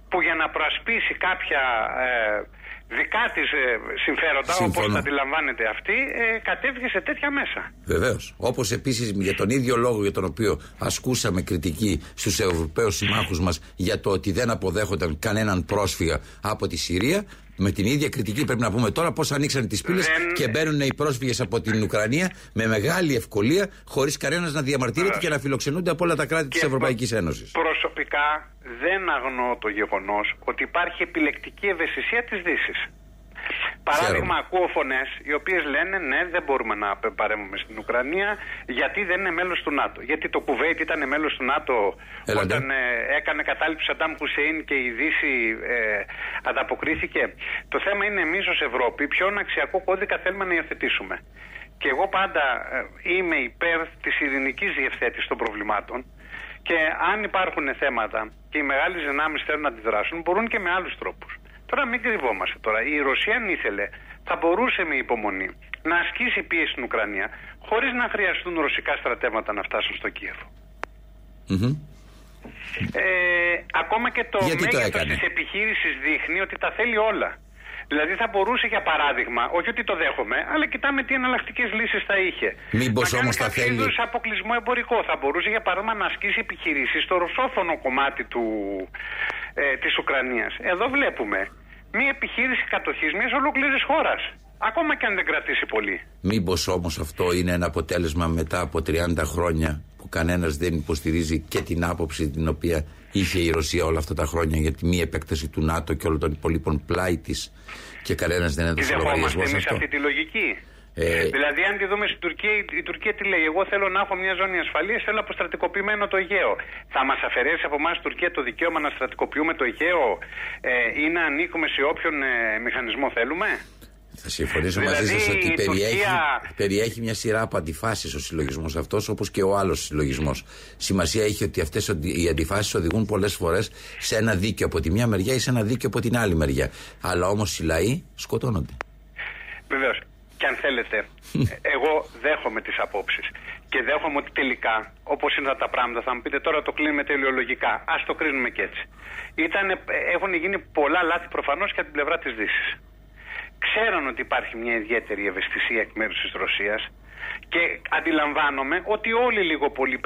που για να προασπίσει κάποια. Ε, δικά της ε, συμφέροντα, όπως τα αντιλαμβάνεται αυτή, ε, κατέβηκε σε τέτοια μέσα. Βεβαίως. Όπως επίσης για τον ίδιο λόγο για τον οποίο ασκούσαμε κριτική στους Ευρωπαίους συμμάχους μας για το ότι δεν αποδέχονταν κανέναν πρόσφυγα από τη Συρία, με την ίδια κριτική πρέπει να πούμε τώρα πώς ανοίξαν τις πύλες και μπαίνουν οι πρόσφυγες από την Ουκρανία με μεγάλη ευκολία, χωρίς κανένας να διαμαρτύρεται και να φιλοξενούνται από όλα τα κράτη της Ευρωπαϊκής Ένωσης. Προσωπικά δεν αγνοώ το γεγονός ότι υπάρχει επιλεκτική ευαισθησία της Δύσης. Παράδειγμα, ακούω φωνές οι οποίες λένε ναι, δεν μπορούμε να παρέμβουμε στην Ουκρανία γιατί δεν είναι μέλος του ΝΑΤΟ. Γιατί το Κουβέιτ ήταν μέλος του ΝΑΤΟ όταν ε, έκανε κατάληψη Σαντάμ Χουσέιν και η Δύση ε, ανταποκρίθηκε. Το θέμα είναι εμείς ως Ευρώπη ποιον αξιακό κώδικα θέλουμε να υιοθετήσουμε. Και εγώ πάντα ε, είμαι υπέρ της ειρηνικής διευθέτησης των προβλημάτων. Και αν υπάρχουν θέματα και οι μεγάλες δυνάμεις θέλουν να αντιδράσουν, μπορούν και με άλλους τρόπους. Τώρα μην κρυβόμαστε τώρα. Η Ρωσία αν ήθελε θα μπορούσε με υπομονή να ασκήσει πίεση στην Ουκρανία χωρίς να χρειαστούν ρωσικά στρατεύματα να φτάσουν στο κιεβο Ε, ακόμα και το μέγεθος της επιχείρησης δείχνει ότι τα θέλει όλα. Δηλαδή θα μπορούσε για παράδειγμα, όχι ότι το δέχομαι, αλλά κοιτάμε τι εναλλακτικές λύσεις θα είχε. Μήπως όμως θα θέλει. αποκλεισμό εμπορικό. Θα μπορούσε για παράδειγμα να ασκήσει επιχειρήσεις στο ρωσόφωνο κομμάτι του, ε, της Ουκρανίας. Εδώ βλέπουμε μια επιχείρηση κατοχής μιας ολόκληρης χώρας. Ακόμα και αν δεν κρατήσει πολύ. Μήπως όμως αυτό είναι ένα αποτέλεσμα μετά από 30 χρόνια που κανένας δεν υποστηρίζει και την άποψη την οποία είχε η Ρωσία όλα αυτά τα χρόνια για τη μη επέκταση του ΝΑΤΟ και όλων των υπολείπων πλάι της και κανένας δεν έδωσε λογαριασμό σε αυτό; αυτή τη λογική. Ε, δηλαδή, αν τη δούμε στην Τουρκία, η Τουρκία τι λέει: Εγώ θέλω να έχω μια ζώνη ασφαλείας, θέλω αποστρατικοποιημένο το Αιγαίο. Θα μας αφαιρέσει από εμάς η Τουρκία το δικαίωμα να στρατικοποιούμε το Αιγαίο; Ε, ή να ανήκουμε σε όποιον ε, μηχανισμό θέλουμε; Θα συμφωνήσω δηλαδή, μαζί σας ότι περιέχει, Τουρκία... περιέχει μια σειρά από αντιφάσεις ο συλλογισμός αυτός, όπως και ο άλλος συλλογισμός. Σημασία έχει ότι αυτές οι αντιφάσεις οδηγούν πολλές φορές σε ένα δίκαιο από τη μια μεριά ή σε ένα δίκαιο από την άλλη μεριά. Αλλά όμως οι λαοί σκοτώνονται. Βεβαίως. Και αν θέλετε, εγώ δέχομαι τις απόψεις. Και δέχομαι ότι τελικά, όπως είναι τα πράγματα, θα μου πείτε τώρα το κλείνουμε τελειολογικά. Α το κρίνουμε και έτσι. Ήτανε, έχουν γίνει πολλά λάθη προφανώς και από την πλευρά της Δύσης. Ξέραν ότι υπάρχει μια ιδιαίτερη ευαισθησία εκ μέρους της Ρωσίας. Και αντιλαμβάνομαι ότι όλοι λίγο πολύ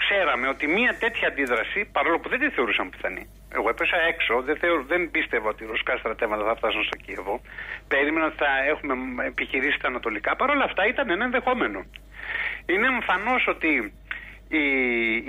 ξέραμε ότι μια τέτοια αντίδραση, παρόλο που δεν τη θεωρούσαν πιθανή. Εγώ έπεσα έξω, δεν, δεν πίστευα ότι οι ρωσικά στρατεύματα θα φτάσουν στο Κίεβο. Περίμενα ότι θα έχουμε επιχειρήσεις τα ανατολικά. Παρ' όλα αυτά ήταν ένα ενδεχόμενο. Είναι εμφανώς ότι η,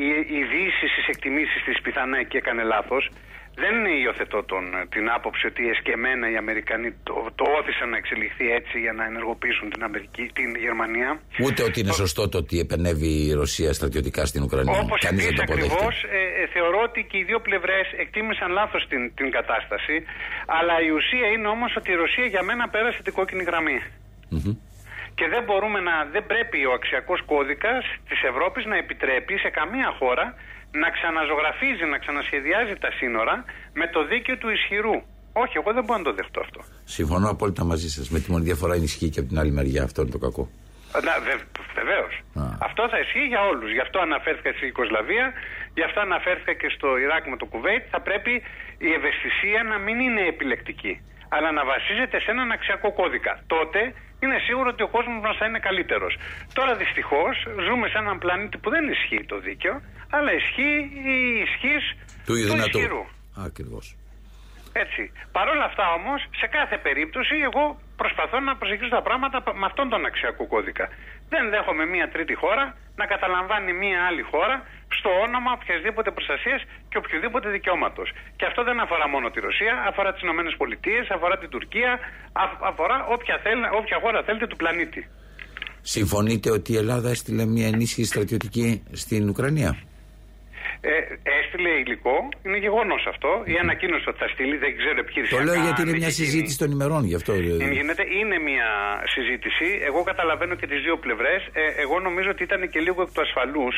η, η Δύση στις εκτιμήσεις της πιθανά και έκανε λάθος. Δεν υιοθετώ τον, την άποψη ότι εσκεμμένα οι Αμερικανοί το, το όθησαν να εξελιχθεί έτσι για να ενεργοποιήσουν την, Αμερική, την Γερμανία. Ούτε ότι είναι σωστό το ότι επενεύει η Ρωσία στρατιωτικά στην Ουκρανία. Όπως επίση ακριβώς, ε, ε, θεωρώ ότι και οι δύο πλευρές εκτίμησαν λάθος την, την κατάσταση. Αλλά η ουσία είναι όμως ότι η Ρωσία για μένα πέρασε την κόκκινη Και δεν μπορούμε να, δεν πρέπει ο αξιακός κώδικας της Ευρώπης να επιτρέπει σε καμία χώρα να ξαναζωγραφίζει, να ξανασχεδιάζει τα σύνορα με το δίκαιο του ισχυρού. Όχι, εγώ δεν μπορώ να το δεχτώ αυτό. Συμφωνώ απόλυτα μαζί σας. Με τη μόνη διαφορά είναι ισχύει και από την άλλη μεριά. Αυτό είναι το κακό. Βε, Βεβαίως. Αυτό θα ισχύει για όλους. Γι' αυτό αναφέρθηκα στη Ιουκοσλαβία, γι' αυτό αναφέρθηκα και στο Ιράκ με το Κουβέιτ. Θα πρέπει η ευαισθησία να μην είναι επιλεκτική, αλλά να βασίζεται σε έναν αξιακό κώδικα. Τότε είναι σίγουρο ότι ο κόσμος μας θα είναι καλύτερος. Τώρα δυστυχώς ζούμε σε έναν πλανήτη που δεν ισχύει το δίκαιο, αλλά ισχύει η ισχύ του, του ισχυρού. Ακριβώς. Έτσι. Παρ' όλα αυτά όμως, σε κάθε περίπτωση, εγώ προσπαθώ να προσεγγίσω τα πράγματα με αυτόν τον αξιακό κώδικα. Δεν δέχομαι μία τρίτη χώρα να καταλαμβάνει μία άλλη χώρα στο όνομα οποιασδήποτε προστασίας και οποιοδήποτε δικαιώματος. Και αυτό δεν αφορά μόνο τη Ρωσία, αφορά τις ΗΠΑ, αφορά την Τουρκία, αφορά όποια, θέλ, όποια χώρα θέλετε του πλανήτη. Συμφωνείτε ότι η Ελλάδα έστειλε μια ενίσχυση στρατιωτική στην Ουκρανία; Ε, έστειλε υλικό, είναι γεγονός αυτό. Η ανακοίνωση ότι θα στείλει, δεν ξέρω επιχείρηση. Το λέω γιατί είναι μια συζήτηση των ημερών, γι' αυτό. Γίνεται, είναι μια συζήτηση. Εγώ καταλαβαίνω και τις δύο πλευρές. Ε, εγώ νομίζω ότι ήταν και λίγο εκ του ασφαλούς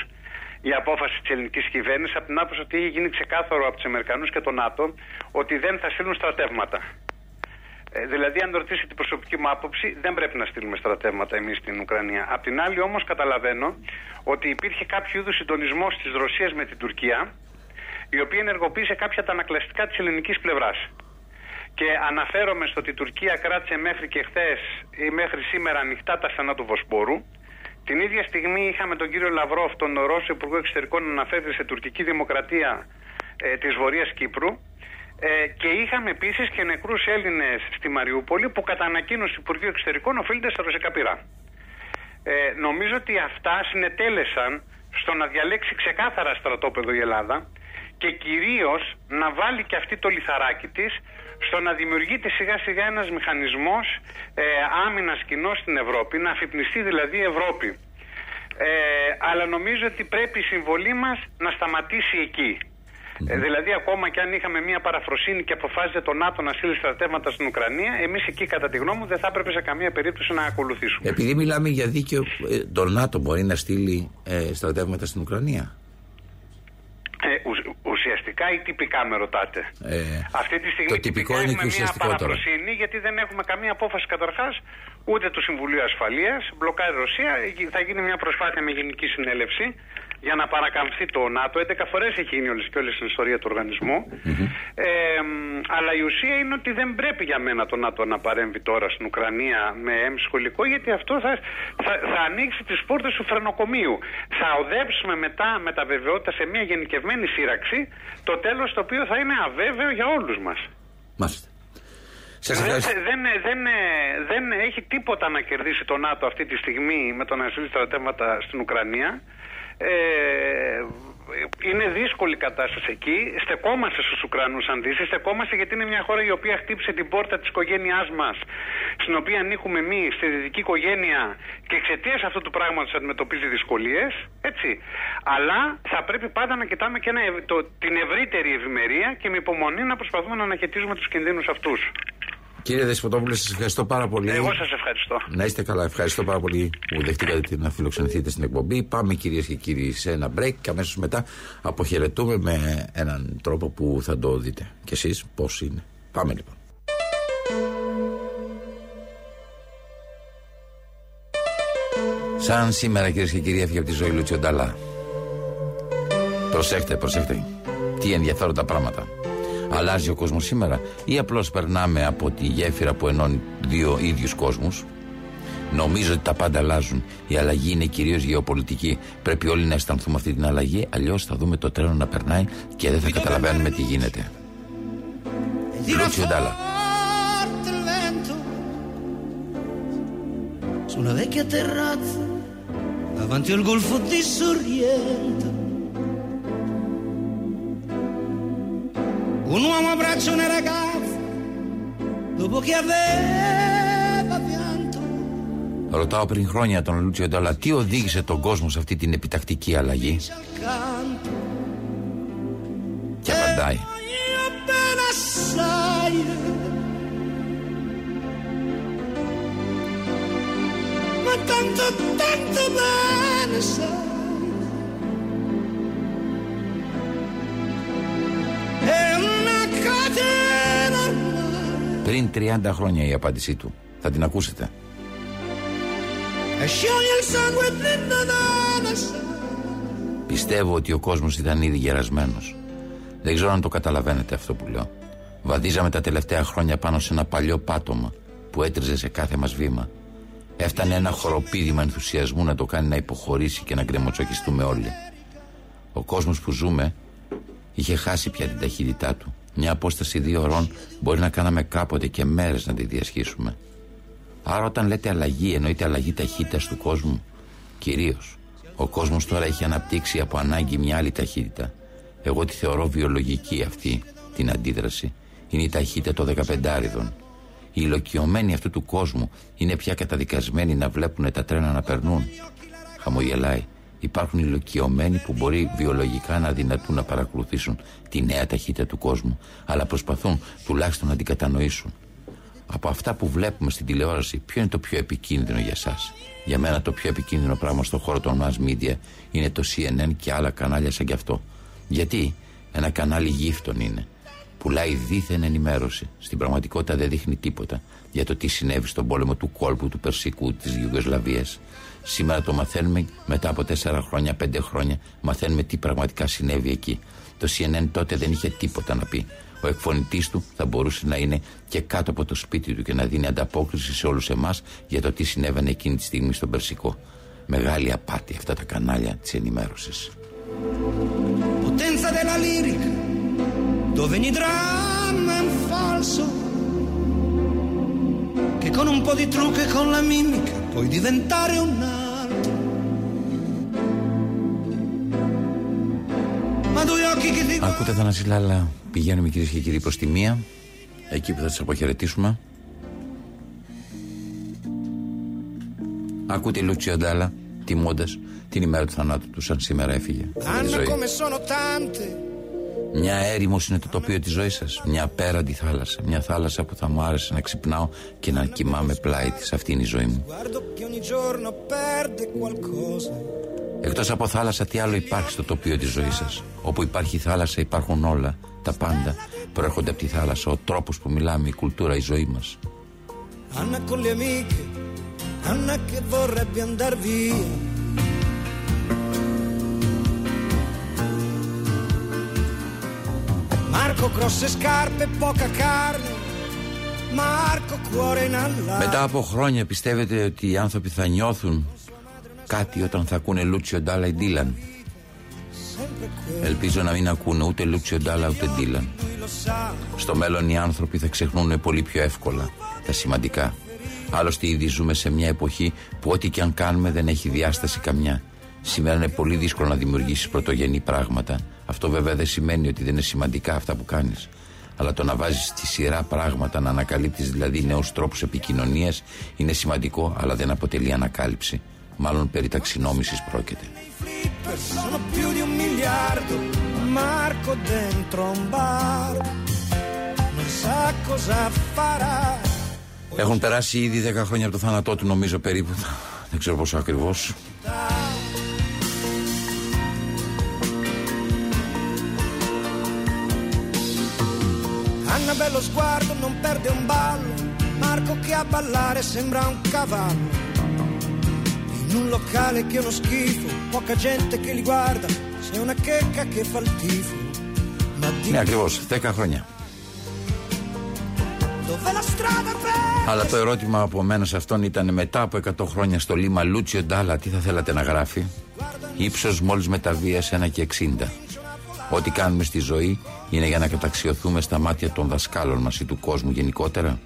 η απόφαση της ελληνικής κυβέρνησης από την άποψη ότι είχε γίνει ξεκάθαρο από τους Αμερικανούς και τον ΝΑΤΟ ότι δεν θα στείλουν στρατεύματα. Ε, δηλαδή, αν ρωτήσετε την προσωπική μου άποψη, δεν πρέπει να στείλουμε στρατεύματα εμείς στην Ουκρανία. Απ' την άλλη, όμως, καταλαβαίνω ότι υπήρχε κάποιο είδους συντονισμό της Ρωσίας με την Τουρκία, η οποία ενεργοποίησε κάποια τα ανακλαστικά της ελληνικής πλευράς. Και αναφέρομαι στο ότι η Τουρκία κράτησε μέχρι και χθες ή μέχρι σήμερα ανοιχτά τα στενά του Βοσπόρου. Την ίδια στιγμή είχαμε τον κύριο Λαυρόφ, τον Ρώσο Υπουργό Εξωτερικών, να αναφέρει σε τουρκική δημοκρατία ε, της Βορεια Κύπρου. Ε, και είχαμε επίσης και νεκρούς Έλληνες στη Μαριούπολη που κατά ανακοίνωση του Υπουργείου Εξωτερικών οφείλονται στα ρωσικά πυρά. Ε, νομίζω ότι αυτά συνετέλεσαν στο να διαλέξει ξεκάθαρα στρατόπεδο η Ελλάδα και κυρίως να βάλει και αυτή το λιθαράκι της στο να δημιουργείται σιγά σιγά ένας μηχανισμός ε, άμυνας κοινός στην Ευρώπη, να αφυπνιστεί δηλαδή η Ευρώπη. Ε, αλλά νομίζω ότι πρέπει η συμβολή μας να σταματήσει εκεί. Ε, δηλαδή, ακόμα και αν είχαμε μια παραφροσύνη και αποφάσισε το ΝΑΤΟ να στείλει στρατεύματα στην Ουκρανία, εμείς εκεί, κατά τη γνώμη μου, δεν θα έπρεπε σε καμία περίπτωση να ακολουθήσουμε. Επειδή μιλάμε για δίκαιο, ε, το ΝΑΤΟ μπορεί να στείλει ε, στρατεύματα στην Ουκρανία; Ε, ουσιαστικά ή τυπικά με ρωτάτε. Ε, Αυτή τη στιγμή το τυπικό είναι και μια παραφροσύνη γιατί δεν έχουμε καμία απόφαση καταρχάς ούτε του Συμβουλίου Ασφαλείας. Μπλοκάρει η Ρωσία. Θα γίνει μια προσπάθεια με γενική συνέλευση για να παρακαμφθεί το ΝΑΤΟ. 11 φορές έχει γίνει όλη και όλη στην ιστορία του οργανισμού. Ε, αλλά η ουσία είναι ότι δεν πρέπει για μένα το ΝΑΤΟ να παρέμβει τώρα στην Ουκρανία με έμψυχο γιατί αυτό θα, θα, θα ανοίξει τις πόρτες του φρενοκομείου. Θα οδέψουμε μετά με τα βεβαιότητα σε μια γενικευμένη σύραξη το τέλος το οποίο θα είναι αβέβαιο για όλους μας. Μάλιστα. Δεν, δεν, δεν, δεν έχει τίποτα να κερδίσει το ΝΑΤΟ αυτή τη στιγμή με το να στείλει στρατεύματα στην Ουκρανία. Ε, είναι δύσκολη η κατάσταση εκεί. Στεκόμαστε στους Ουκρανούς, αν δεις. Στεκόμαστε γιατί είναι μια χώρα η οποία χτύπησε την πόρτα της οικογένειάς μας, στην οποία ανήκουμε εμείς, στη δυτική οικογένεια, και εξαιτίας αυτού του πράγματος αντιμετωπίζει δυσκολίες. Έτσι. Αλλά θα πρέπει πάντα να κοιτάμε και το, την ευρύτερη ευημερία και με υπομονή να προσπαθούμε να αναχαιτήσουμε τους κινδύνους αυτούς. Κύριε Δεσποτόπουλε, σας ευχαριστώ πάρα πολύ. Εγώ σας ευχαριστώ. Να είστε καλά. Ευχαριστώ πάρα πολύ που δεχτήκατε να φιλοξενηθείτε στην εκπομπή. Πάμε κυρίες και κύριοι σε ένα break και αμέσως μετά αποχαιρετούμε με έναν τρόπο που θα το δείτε. Και εσείς πώς είναι. Πάμε λοιπόν. Σαν σήμερα κυρίες και κύριοι έφυγε από τη ζωή Λουτσιονταλά. Προσέχτε, προσέχτε. Τι ενδιαφέροντα πράγματα. Αλλάζει ο κόσμος σήμερα, ή απλώς περνάμε από τη γέφυρα που ενώνει δύο ίδιους κόσμους; Νομίζω ότι τα πάντα αλλάζουν. Η αλλαγή είναι κυρίως γεωπολιτική. Πρέπει όλοι να αισθανθούμε αυτή την αλλαγή. Αλλιώς θα δούμε το τρένο να περνάει και δεν θα καταλαβαίνουμε τι γίνεται. Λούτσιο Ντάλα. Su una vecchia terrazza davanti al golfo di Sorrento un uomo abbraccia una ragazza dopo che aveva pianto. Ρωτάω πριν χρόνια τον Λούτσιο Ντάλα τι οδήγησε τον κόσμο σε αυτή την επιτακτική αλλαγή και απαντάει Ma tanto, tanto bene sai Πριν 30 χρόνια η απάντησή του. Θα την ακούσετε. Πιστεύω ότι ο κόσμος ήταν ήδη γερασμένος. Δεν ξέρω αν το καταλαβαίνετε αυτό που λέω. Βαδίζαμε τα τελευταία χρόνια πάνω σε ένα παλιό πάτωμα που έτριζε σε κάθε μας βήμα. Έφτανε ένα χοροπίδημα ενθουσιασμού να το κάνει να υποχωρήσει και να γκρεμοτσοκιστούμε όλοι. Ο κόσμος που ζούμε είχε χάσει πια την ταχύτητά του. Μια απόσταση δύο ώρων μπορεί να κάναμε κάποτε και μέρες να τη διασχίσουμε. Άρα όταν λέτε αλλαγή εννοείται αλλαγή ταχύτητας του κόσμου. Κυρίως. Ο κόσμος τώρα έχει αναπτύξει από ανάγκη μια άλλη ταχύτητα. Εγώ τη θεωρώ βιολογική αυτή την αντίδραση. Είναι η ταχύτητα των 15 άριδων. Οι ηλικιωμένοι αυτού του κόσμου είναι πια καταδικασμένοι να βλέπουν τα τρένα να περνούν. Χαμογελάει. Υπάρχουν ηλικιωμένοι που μπορεί βιολογικά να δυνατούν να παρακολουθήσουν τη νέα ταχύτητα του κόσμου, αλλά προσπαθούν τουλάχιστον να την κατανοήσουν. Από αυτά που βλέπουμε στην τηλεόραση, ποιο είναι το πιο επικίνδυνο για εσά. Για μένα το πιο επικίνδυνο πράγμα στον χώρο των mass media είναι το CNN και άλλα κανάλια σαν κι αυτό. Γιατί ένα κανάλι γύφτων είναι. Πουλάει δίθεν ενημέρωση. Στην πραγματικότητα δεν δείχνει τίποτα για το τι συνέβη στον πόλεμο του κόλπου, του Περσικού, της Ιουγκοσλαβίας. Σήμερα το μαθαίνουμε μετά από τέσσερα χρόνια, πέντε χρόνια. Μαθαίνουμε τι πραγματικά συνέβη εκεί. Το CNN τότε δεν είχε τίποτα να πει. Ο εκφωνητής του θα μπορούσε να είναι και κάτω από το σπίτι του και να δίνει ανταπόκριση σε όλους εμάς για το τι συνέβαινε εκείνη τη στιγμή στον Περσικό. Μεγάλη απάτη αυτά τα κανάλια της ενημέρωσης. Potenza della lirica, dove ogni dramma è un falso, che con un po' di trucco e con la mimica puoi diventare un altro. Ma due occhi che ti Ακούτε τα Νασιλάλα, πηγαίνουμε κυρίες και κύριοι προς τη μία, εκεί που θα σας αποχαιρετήσουμε. Ακούτε Λούτσιο Ντάλα, τιμώντας την ημέρα του θανάτου του, σαν σήμερα έφυγε. Μια έρημος είναι το τοπίο της ζωής σας. Μια απέραντη θάλασσα. Μια θάλασσα που θα μου άρεσε να ξυπνάω και να κοιμάμαι πλάι της. Αυτή είναι η ζωή μου. Εκτός από θάλασσα, τι άλλο υπάρχει στο τοπίο της ζωής σας; Όπου υπάρχει θάλασσα, υπάρχουν όλα. Τα πάντα προέρχονται από τη θάλασσα. Ο τρόπος που μιλάμε, η κουλτούρα, η ζωή μας. Anna con le amiche, Anna che vorrebbe andar via. Marco grosse scarpe, poca carne. Marco cuore in Μετά από χρόνια πιστεύετε ότι οι άνθρωποι θα νιώθουν κάτι όταν θα ακούνε Λούτσιο Ντάλα ή Ντίλαν; Ελπίζω να μην ακούνε ούτε Λούτσιο Ντάλα ούτε Ντίλαν. Στο μέλλον οι άνθρωποι θα ξεχνούν πολύ πιο εύκολα τα σημαντικά. Άλλωστε ήδη ζούμε σε μια εποχή που ό,τι και αν κάνουμε δεν έχει διάσταση καμιά. Σήμερα είναι πολύ δύσκολο να δημιουργήσεις πρωτογενή πράγματα. Αυτό βέβαια δεν σημαίνει ότι δεν είναι σημαντικά αυτά που κάνεις. Αλλά το να βάζεις στη σειρά πράγματα, να ανακαλύπτεις δηλαδή νέους τρόπους επικοινωνίας είναι σημαντικό, αλλά δεν αποτελεί ανακάλυψη. Μάλλον περί ταξινόμησης πρόκειται. Έχουν περάσει ήδη 10 χρόνια από το θάνατό του νομίζω περίπου Δεν ξέρω πόσο ακριβώς sguardo non perde un ballo Marco che a ballare sembra un cavallo In un locale che è uno schifo Poca gente che li guarda Sei una checca che fa il tifo Ma di... Ναι ακριβώς 10 χρόνια Αλλά το ερώτημα από μένα σε αυτόν ήταν μετά από 100 χρόνια στο λίμα Λούτσιο Ντάλα, τι θα θέλατε να γράφει. Ήψο μόλι μεταβίασε ένα και 60. Ό,τι κάνουμε στη ζωή είναι για να καταξιωθούμε στα μάτια των δασκάλων μας ή του κόσμου γενικότερα.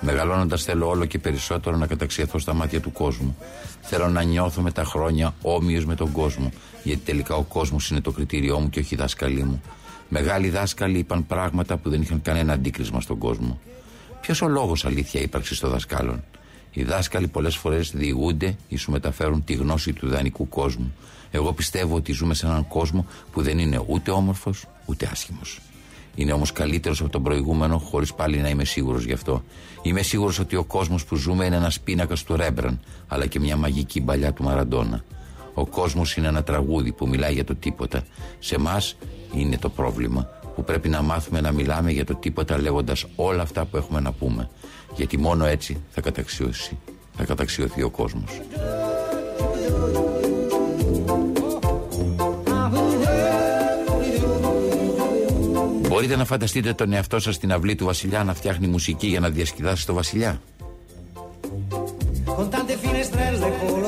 Μεγαλώνοντας θέλω όλο και περισσότερο να καταξιωθώ στα μάτια του κόσμου. Θέλω να νιώθω με τα χρόνια όμοιο με τον κόσμο, γιατί τελικά ο κόσμος είναι το κριτήριό μου και όχι η δάσκαλή μου. Μεγάλοι δάσκαλοι είπαν πράγματα που δεν είχαν κανένα αντίκρισμα στον κόσμο. Ποιος ο λόγος αλήθεια ύπαρξη των δασκάλων; Οι δάσκαλοι πολλές φορές διηγούνται ή σου μεταφέρουν τη γνώση του ιδανικού κόσμου. Εγώ πιστεύω ότι ζούμε σε έναν κόσμο που δεν είναι ούτε όμορφος ούτε άσχημος. Είναι όμως καλύτερος από τον προηγούμενο, χωρίς πάλι να είμαι σίγουρος γι' αυτό. Είμαι σίγουρος ότι ο κόσμος που ζούμε είναι ένας πίνακας του Ρέμπραν, αλλά και μια μαγική μπαλιά του Μαραντόνα. Ο κόσμος είναι ένα τραγούδι που μιλάει για το τίποτα. Σε εμάς είναι το πρόβλημα που πρέπει να μάθουμε να μιλάμε για το τίποτα λέγοντας όλα αυτά που έχουμε να πούμε. Γιατί μόνο έτσι θα καταξιώσει, θα καταξιωθεί ο κόσμος. Μπορείτε να φανταστείτε τον εαυτό σας στην αυλή του βασιλιά να φτιάχνει μουσική για να διασκεδάσει το βασιλιά;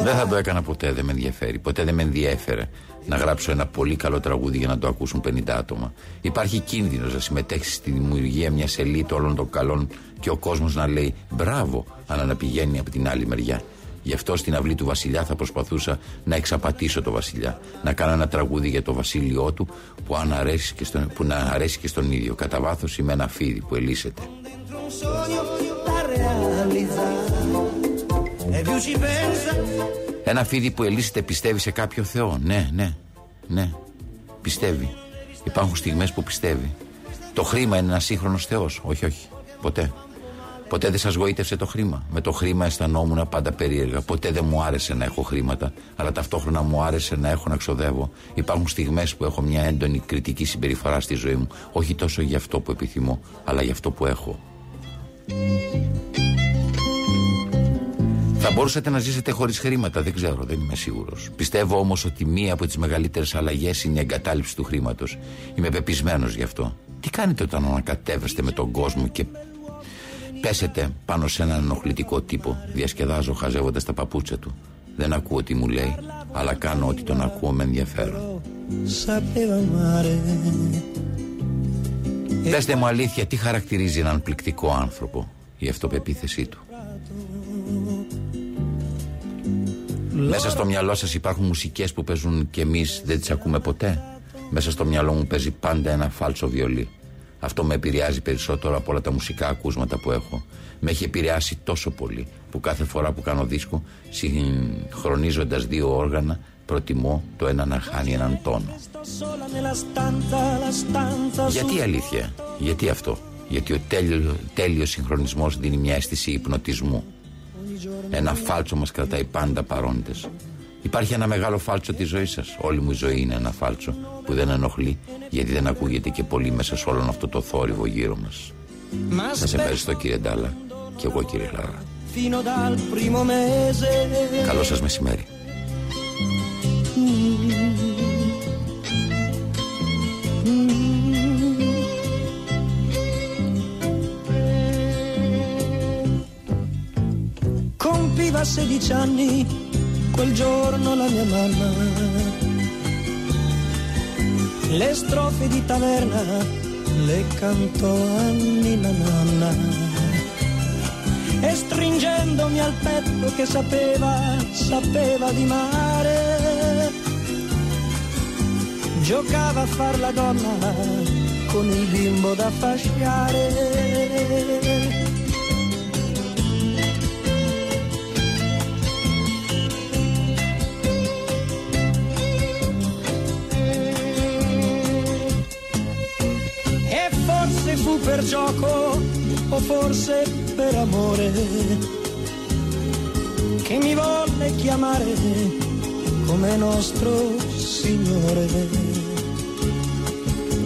Δεν θα το έκανα ποτέ, δεν με ενδιαφέρει. Ποτέ δεν με ενδιέφερε να γράψω ένα πολύ καλό τραγούδι για να το ακούσουν 50 άτομα. Υπάρχει κίνδυνος να συμμετέχεις στη δημιουργία μιας ελίτ όλων των καλών και ο κόσμος να λέει μπράβο, αλλά να πηγαίνει από την άλλη μεριά. Γι' αυτό στην αυλή του Βασιλιά θα προσπαθούσα να εξαπατήσω το Βασιλιά. Να κάνω ένα τραγούδι για το βασίλειό του που, αν αρέσει και στον, που να αρέσει και στον ίδιο. Κατά βάθος είμαι ένα φίδι που ελίσσεται. Ένα φίδι που ελίσσεται πιστεύει σε κάποιο Θεό. Ναι, ναι, ναι. Πιστεύει. Υπάρχουν στιγμές που πιστεύει. Το χρήμα είναι ένας σύγχρονος Θεός. Όχι, όχι. Ποτέ. Ποτέ δεν σας γοήτευσε το χρήμα; Με το χρήμα αισθανόμουν πάντα περίεργα. Ποτέ δεν μου άρεσε να έχω χρήματα, αλλά ταυτόχρονα μου άρεσε να έχω να ξοδεύω. Υπάρχουν στιγμές που έχω μια έντονη κριτική συμπεριφορά στη ζωή μου. Όχι τόσο για αυτό που επιθυμώ, αλλά για αυτό που έχω. Θα μπορούσατε να ζήσετε χωρίς χρήματα, δεν ξέρω, δεν είμαι σίγουρος. Πιστεύω όμως ότι μία από τις μεγαλύτερες αλλαγές είναι η εγκατάλειψη του χρήματος. Είμαι πεπισμένος γι' αυτό. Τι κάνετε όταν ανακατεύεστε με τον κόσμο και πέσετε πάνω σε έναν ενοχλητικό τύπο. Διασκεδάζω χαζεύοντας τα παπούτσια του. Δεν ακούω τι μου λέει, αλλά κάνω ότι τον ακούω με ενδιαφέρον. Πετε μου αλήθεια, τι χαρακτηρίζει έναν πληκτικό άνθρωπο, η αυτοπεποίθησή του; Μέσα στο μυαλό σας υπάρχουν μουσικές που παίζουν και εμείς δεν τις ακούμε ποτέ; Μέσα στο μυαλό μου παίζει πάντα ένα φάλσο βιολί. Αυτό με επηρεάζει περισσότερο από όλα τα μουσικά ακούσματα που έχω. Με έχει επηρεάσει τόσο πολύ που κάθε φορά που κάνω δίσκο, συγχρονίζοντας δύο όργανα, προτιμώ το ένα να χάνει έναν τόνο. Γιατί αλήθεια, γιατί αυτό; Γιατί ο τέλειο, τέλειος συγχρονισμός δίνει μια αίσθηση υπνοτισμού. Ένα φάλτσο μας κρατάει πάντα παρόντες. Υπάρχει ένα μεγάλο φάλτσο της ζωής σας. Όλη μου η ζωή είναι ένα φάλτσο που δεν ενοχλεί, γιατί δεν ακούγεται και πολύ μέσα σε όλο αυτό το θόρυβο γύρω μας. Σας ευχαριστώ κύριε Ντάλα και εγώ κύριε Λάρα. Καλό σας μεσημέρι. Compiva 16 anni quel giorno la mia mamma. Le strofe di taverna le cantò a Nina Nanna. E stringendomi al petto che sapeva, sapeva di mare, giocava a far la donna con il bimbo da fasciare per gioco o forse per amore che mi volle chiamare come nostro Signore.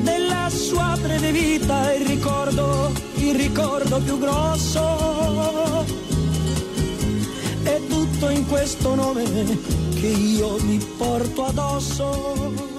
Della sua breve vita il ricordo, il ricordo più grosso è tutto in questo nome che io mi porto addosso.